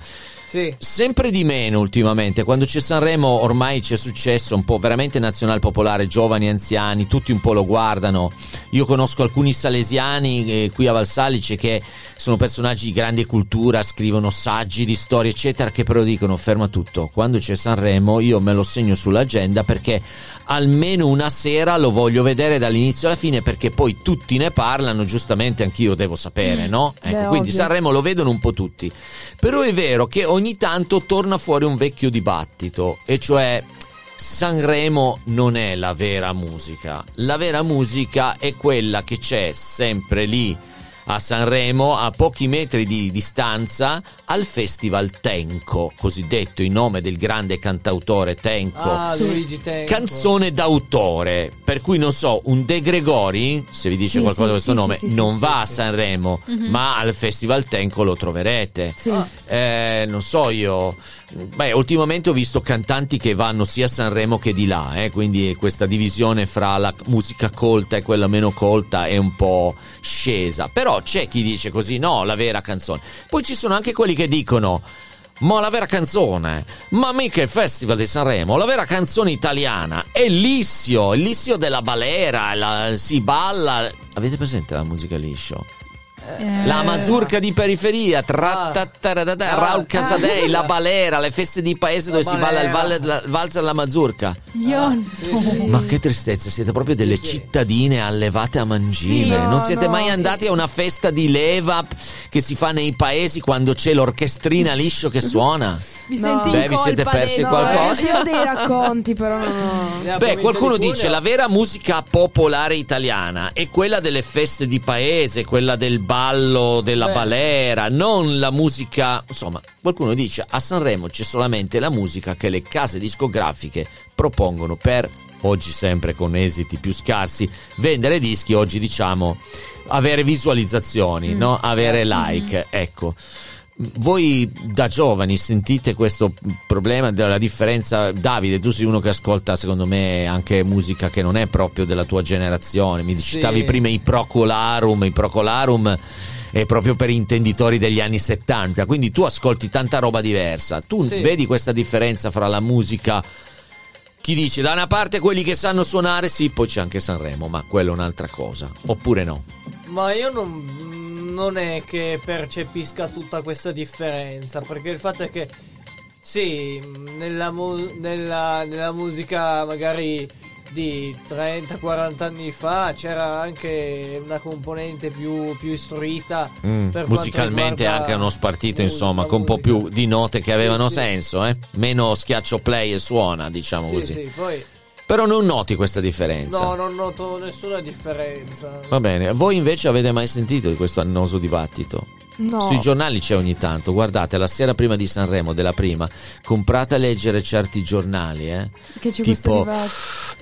Sì. Sempre di meno ultimamente, quando c'è Sanremo ormai c'è successo un po' veramente nazional popolare, giovani, anziani, tutti un po' lo guardano. Io conosco alcuni salesiani eh, qui a Valsalice che sono personaggi di grande cultura, scrivono saggi di storia eccetera, che però dicono ferma tutto, quando c'è Sanremo io me lo segno sull'agenda perché almeno una sera lo voglio vedere dall'inizio alla fine perché poi tutti ne parlano, giustamente anch'io devo sapere, no? Ecco, Beh, quindi ovvio. Sanremo lo vedono un po' tutti. Però è vero che ogni tanto torna fuori un vecchio dibattito, e cioè Sanremo non è la vera musica. La vera musica è quella che c'è sempre lì a Sanremo, a pochi metri di distanza, al Festival Tenco, cosiddetto in nome del grande cantautore Tenco. Ah, Luigi Tenco. Canzone d'autore, per cui non so, un De Gregori, se vi dice Sì, qualcosa sì, questo sì, nome, sì, sì, non sì, va a sì. Sanremo, Mhm. ma al Festival Tenco lo troverete. Eh, non so io, beh, ultimamente ho visto cantanti che vanno sia a Sanremo che di là, eh, quindi questa divisione fra la musica colta e quella meno colta è un po' scesa. Però c'è chi dice così, no, la vera canzone. Poi ci sono anche quelli che dicono. Ma la vera canzone, ma mica il Festival di Sanremo, la vera canzone italiana è Lissio, Lissio della balera, la- si balla. Avete presente la musica liscio? Eh. La mazurka di periferia, Ah. Raul Casadei, la balera, le feste di paese dove si balla il, valzer alla mazurka. Io Ma che tristezza, siete proprio delle cittadine allevate a mangime. Sì, non no, siete no. mai andati a una festa di leva che si fa nei paesi quando c'è l'orchestrina liscio che suona? Mi No. senti Beh, vi siete persi adesso, qualcosa? eh. Io ho dei racconti, però ho. Beh, qualcuno dice la vera musica popolare italiana è quella delle feste di paese, quella del ballo, della Beh. balera, non la musica. Insomma, qualcuno dice a Sanremo c'è solamente la musica che le case discografiche propongono per oggi sempre con esiti più scarsi vendere dischi, oggi diciamo avere visualizzazioni, Mm. no? Avere like, ecco. Voi da giovani sentite questo problema della differenza? Davide, tu sei uno che ascolta secondo me anche musica che non è proprio della tua generazione. Mi Sì. citavi prima i Procolarum, i Procolarum è proprio per intenditori degli anni 70, quindi tu ascolti tanta roba diversa. Tu Sì. vedi questa differenza fra la musica chi dice da una parte quelli che sanno suonare, sì, poi c'è anche Sanremo, ma quella è un'altra cosa. Oppure no? Ma io non, non è che percepisca tutta questa differenza, perché il fatto è che sì, nella, mu- nella- nella musica magari di 30-40 anni fa c'era anche una componente più, più istruita. Mm, musicalmente anche uno spartito, insomma, con un po' più di note che avevano sì. senso, eh? Meno schiaccio play e suona, diciamo Sì, così. sì, poi Però non noti questa differenza. no, non noto nessuna differenza. Va bene, voi invece avete mai sentito di questo annoso dibattito? No. Sui giornali c'è ogni tanto, guardate, la sera prima di Sanremo, della prima, comprate a leggere certi giornali, eh? Che questo tipo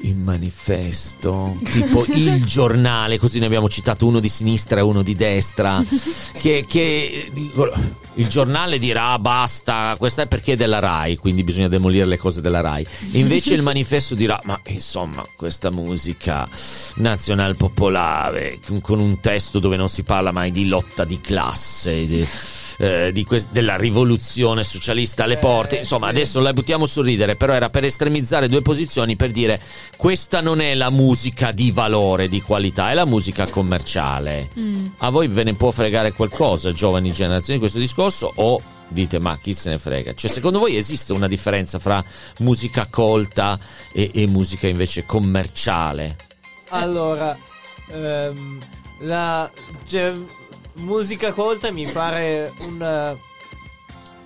il manifesto, tipo il giornale, così ne abbiamo citato uno di sinistra e uno di destra, che, che il giornale dirà basta, questa è perché è della RAI, quindi bisogna demolire le cose della RAI. Invece il manifesto dirà, ma insomma, questa musica nazional popolare, con un testo dove non si parla mai di lotta di classe, di- eh, di quest- della rivoluzione socialista alle porte. Insomma, adesso la buttiamo sul ridere, però era per estremizzare due posizioni per dire questa non è la musica di valore, di qualità, è la musica commerciale. Mm. A voi ve ne può fregare qualcosa, giovani generazioni, questo discorso o dite ma chi se ne frega? Cioè secondo voi esiste una differenza fra musica colta e, e musica invece commerciale? Allora, ehm, la cioè, musica colta mi pare un.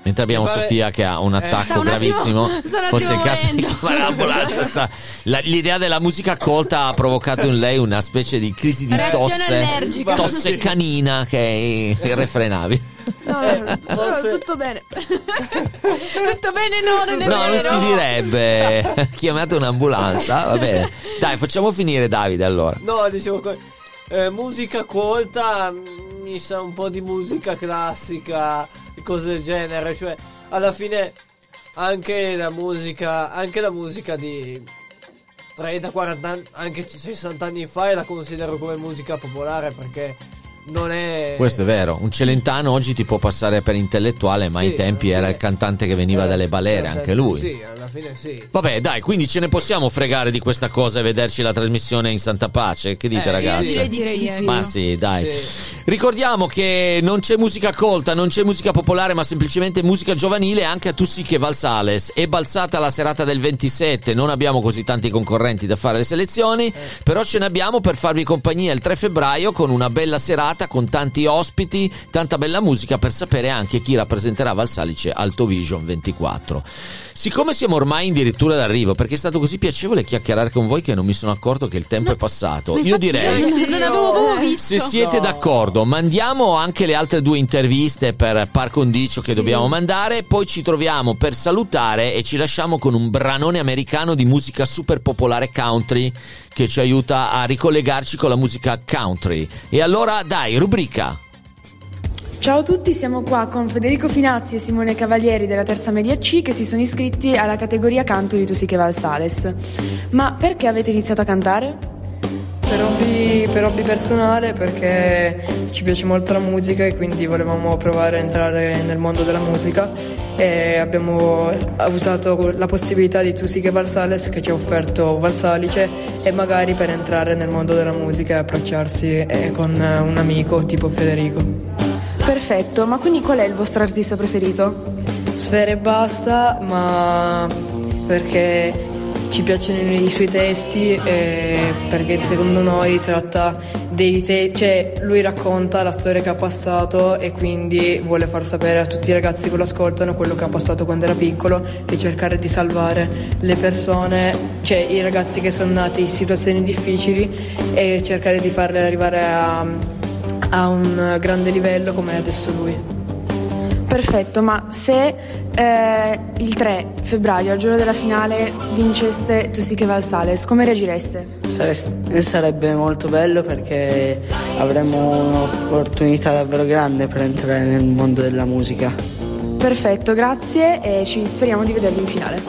Mentre abbiamo pare- Sofia che ha un Eh, attacco un attimo- gravissimo, un forse in attimo caso di chiamare l'ambulanza. sta- la- l'idea della musica colta ha provocato in lei una specie di crisi di Reazione tosse, allergica. tosse canina che è irrefrenabile. No, no, no, no, tutto bene. Tutto bene, no, non è No, non vero. si direbbe. Chiamate un'ambulanza, va bene. Dai, facciamo finire Davide allora. No, dicevo. eh, musica colta mi sa un po' di musica classica, cose del genere. Cioè, alla fine, anche la musica. Anche la musica di 30-40 anni, anche 60 anni fa, la considero come musica popolare perché non è. Questo è vero, un celentano oggi ti può passare per intellettuale, ma Sì, ai tempi era il cantante che veniva dalle balere, anche lui. Sì, alla fine sì. Vabbè, dai, quindi ce ne possiamo fregare di questa cosa e vederci la trasmissione in santa pace? Che dite, Eh, ragazzi? direi di sì, ecco. Ma sì, dai. Ricordiamo che non c'è musica colta, non c'è musica popolare, ma semplicemente musica giovanile anche a Tussiche Valsales. È balzata la serata del 27, non abbiamo così tanti concorrenti da fare le selezioni, però ce ne abbiamo per farvi compagnia il 3 febbraio con una bella serata, con tanti ospiti, tanta bella musica per sapere anche chi rappresenterà Valsalice Alto Vision 24. Siccome siamo ormai addirittura d'arrivo, perché è stato così piacevole chiacchierare con voi che non mi sono accorto che il tempo è passato, io direi... Non, non avevo proprio visto. Se siete d'accordo, mandiamo anche le altre due interviste per par condicio che dobbiamo mandare, poi ci troviamo per salutare e ci lasciamo con un branone americano di musica super popolare country che ci aiuta a ricollegarci con la musica country. E allora dai, rubrica. Ciao a tutti, siamo qua con Federico Finazzi e Simone Cavalieri della terza media C che si sono iscritti alla categoria canto di Tusiche Valsales. Ma perché avete iniziato a cantare? Per hobby, per hobby personale perché ci piace molto la musica e quindi volevamo provare a entrare nel mondo della musica e abbiamo usato la possibilità di Tusiche Valsales che ci ha offerto Valsalice e magari per entrare nel mondo della musica e approcciarsi eh, con un amico tipo Federico. Perfetto, ma quindi qual è il vostro artista preferito? Sfere e basta, ma perché ci piacciono i suoi testi e perché secondo noi tratta dei te- cioè lui racconta la storia che ha passato e quindi vuole far sapere a tutti i ragazzi che lo ascoltano quello che ha passato quando era piccolo e cercare di salvare le persone, cioè i ragazzi che sono nati in situazioni difficili e cercare di farle arrivare a, a un grande livello come è adesso lui. Perfetto, ma se eh, il 3 febbraio, al giorno della finale, vinceste Tusiche Valsales, come reagireste? Sare- sarebbe molto bello perché avremo un'opportunità davvero grande per entrare nel mondo della musica. Perfetto, grazie e ci speriamo di vedervi in finale.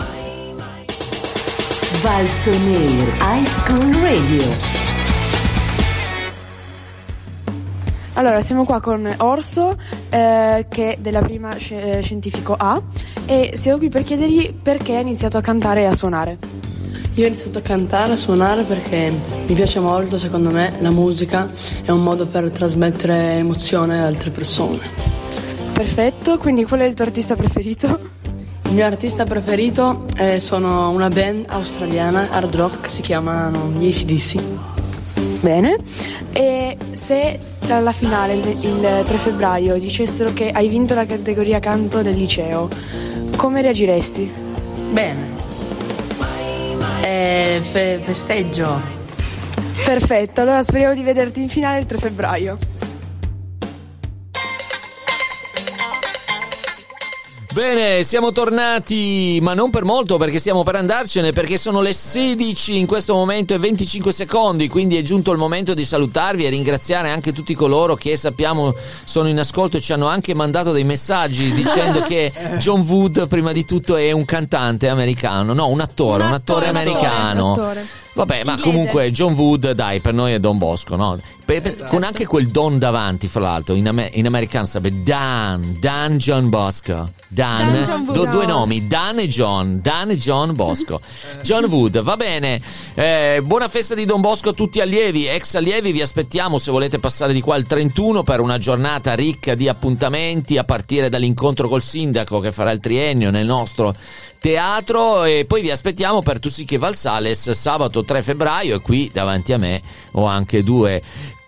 Valsonair High School Radio. Allora, siamo qua con Orso, eh, che è della prima sci- eh, scientifico A, e siamo qui per chiedergli perché ha iniziato a cantare e a suonare. Io ho iniziato a cantare, a suonare perché mi piace molto, secondo me la musica è un modo per trasmettere emozione ad altre persone. Perfetto, quindi qual è il tuo artista preferito? Il mio artista preferito eh, sono una band australiana, hard rock, si chiamano gli ACDC. Bene. E se alla finale, il, il 3 febbraio, dicessero che hai vinto la categoria canto del liceo, come reagiresti? Bene. Eh, fe- festeggio. Perfetto, allora speriamo di vederti in finale il 3 febbraio. Bene, siamo tornati, ma non per molto perché stiamo per andarcene, perché sono le 16 in questo momento e 25 secondi, quindi è giunto il momento di salutarvi e ringraziare anche tutti coloro che sappiamo sono in ascolto e ci hanno anche mandato dei messaggi dicendo che John Wood prima di tutto è un cantante americano, no, un attore, un attore, Un attore, americano. un attore. Vabbè, ma Inglese. comunque John Wood, dai, per noi è Don Bosco, no? Per- per- Esatto. Con anche quel Don davanti, fra l'altro, in, ame- in americano sarebbe Dan, Dan John Bosco. Dan, do- due nomi, Dan e John, Dan e John Bosco. John Wood, va bene. Eh, buona festa di Don Bosco a tutti allievi, ex allievi, vi aspettiamo se volete passare di qua il 31 per una giornata ricca di appuntamenti a partire dall'incontro col sindaco che farà il triennio nel nostro teatro. E poi vi aspettiamo per Tussiche Valsales sabato 3 febbraio e qui davanti a me ho anche due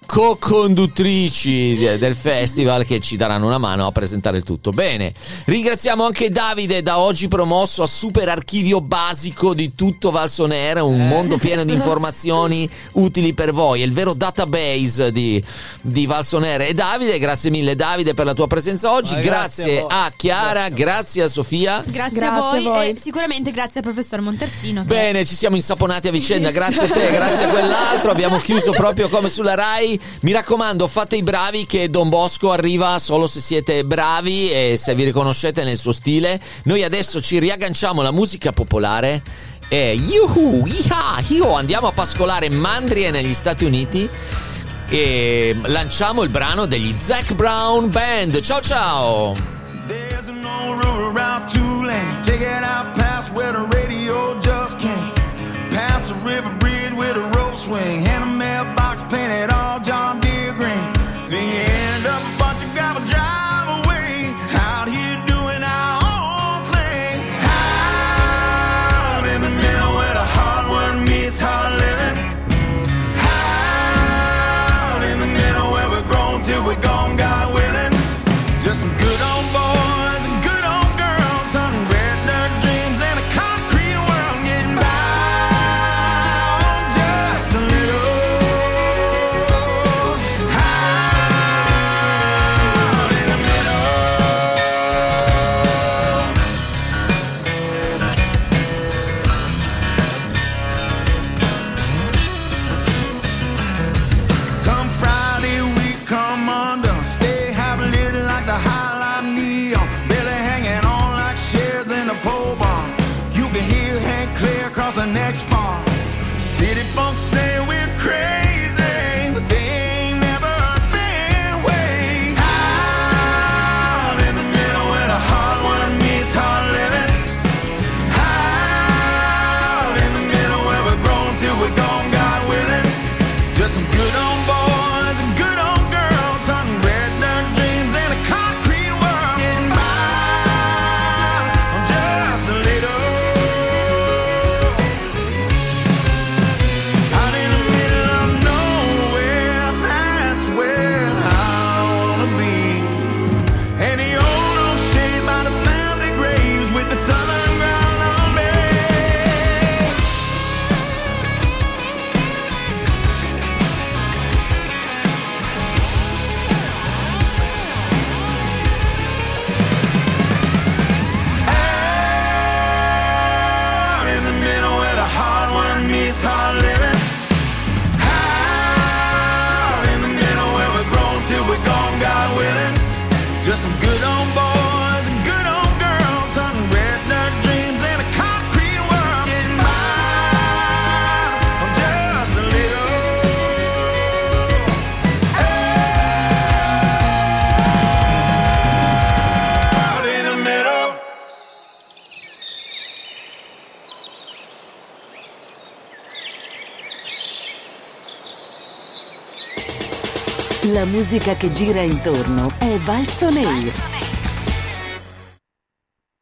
co-conduttrici de- del festival che ci daranno una mano a presentare il tutto. Bene, ringraziamo anche Davide da oggi promosso a super archivio basico di tutto Valsonera, un mondo pieno di informazioni utili per voi, è il vero database di, di Valsonera. E Davide, grazie mille Davide per la tua presenza oggi, Ma grazie grazie, a a Chiara, grazie. a Sofia. Grazie, Grazie a, voi a voi. e sicuramente grazie al professor Montersino. che- Bene, ci siamo insaponati a vicenda, grazie a te, grazie a quell'altro, abbiamo chiuso proprio come sulla Rai. Mi raccomando, fate i bravi che Don Bosco arriva solo se siete bravi e se vi riconoscete nel suo stile. Noi adesso ci riagganciamo alla musica popolare e yuhu, iha, io andiamo a pascolare mandrie negli Stati Uniti e lanciamo il brano degli Zac Brown Band. Ciao ciao! There's the river bridge with a rope swing. And a mailbox painted all John Deere musica che gira intorno è Valsoneir.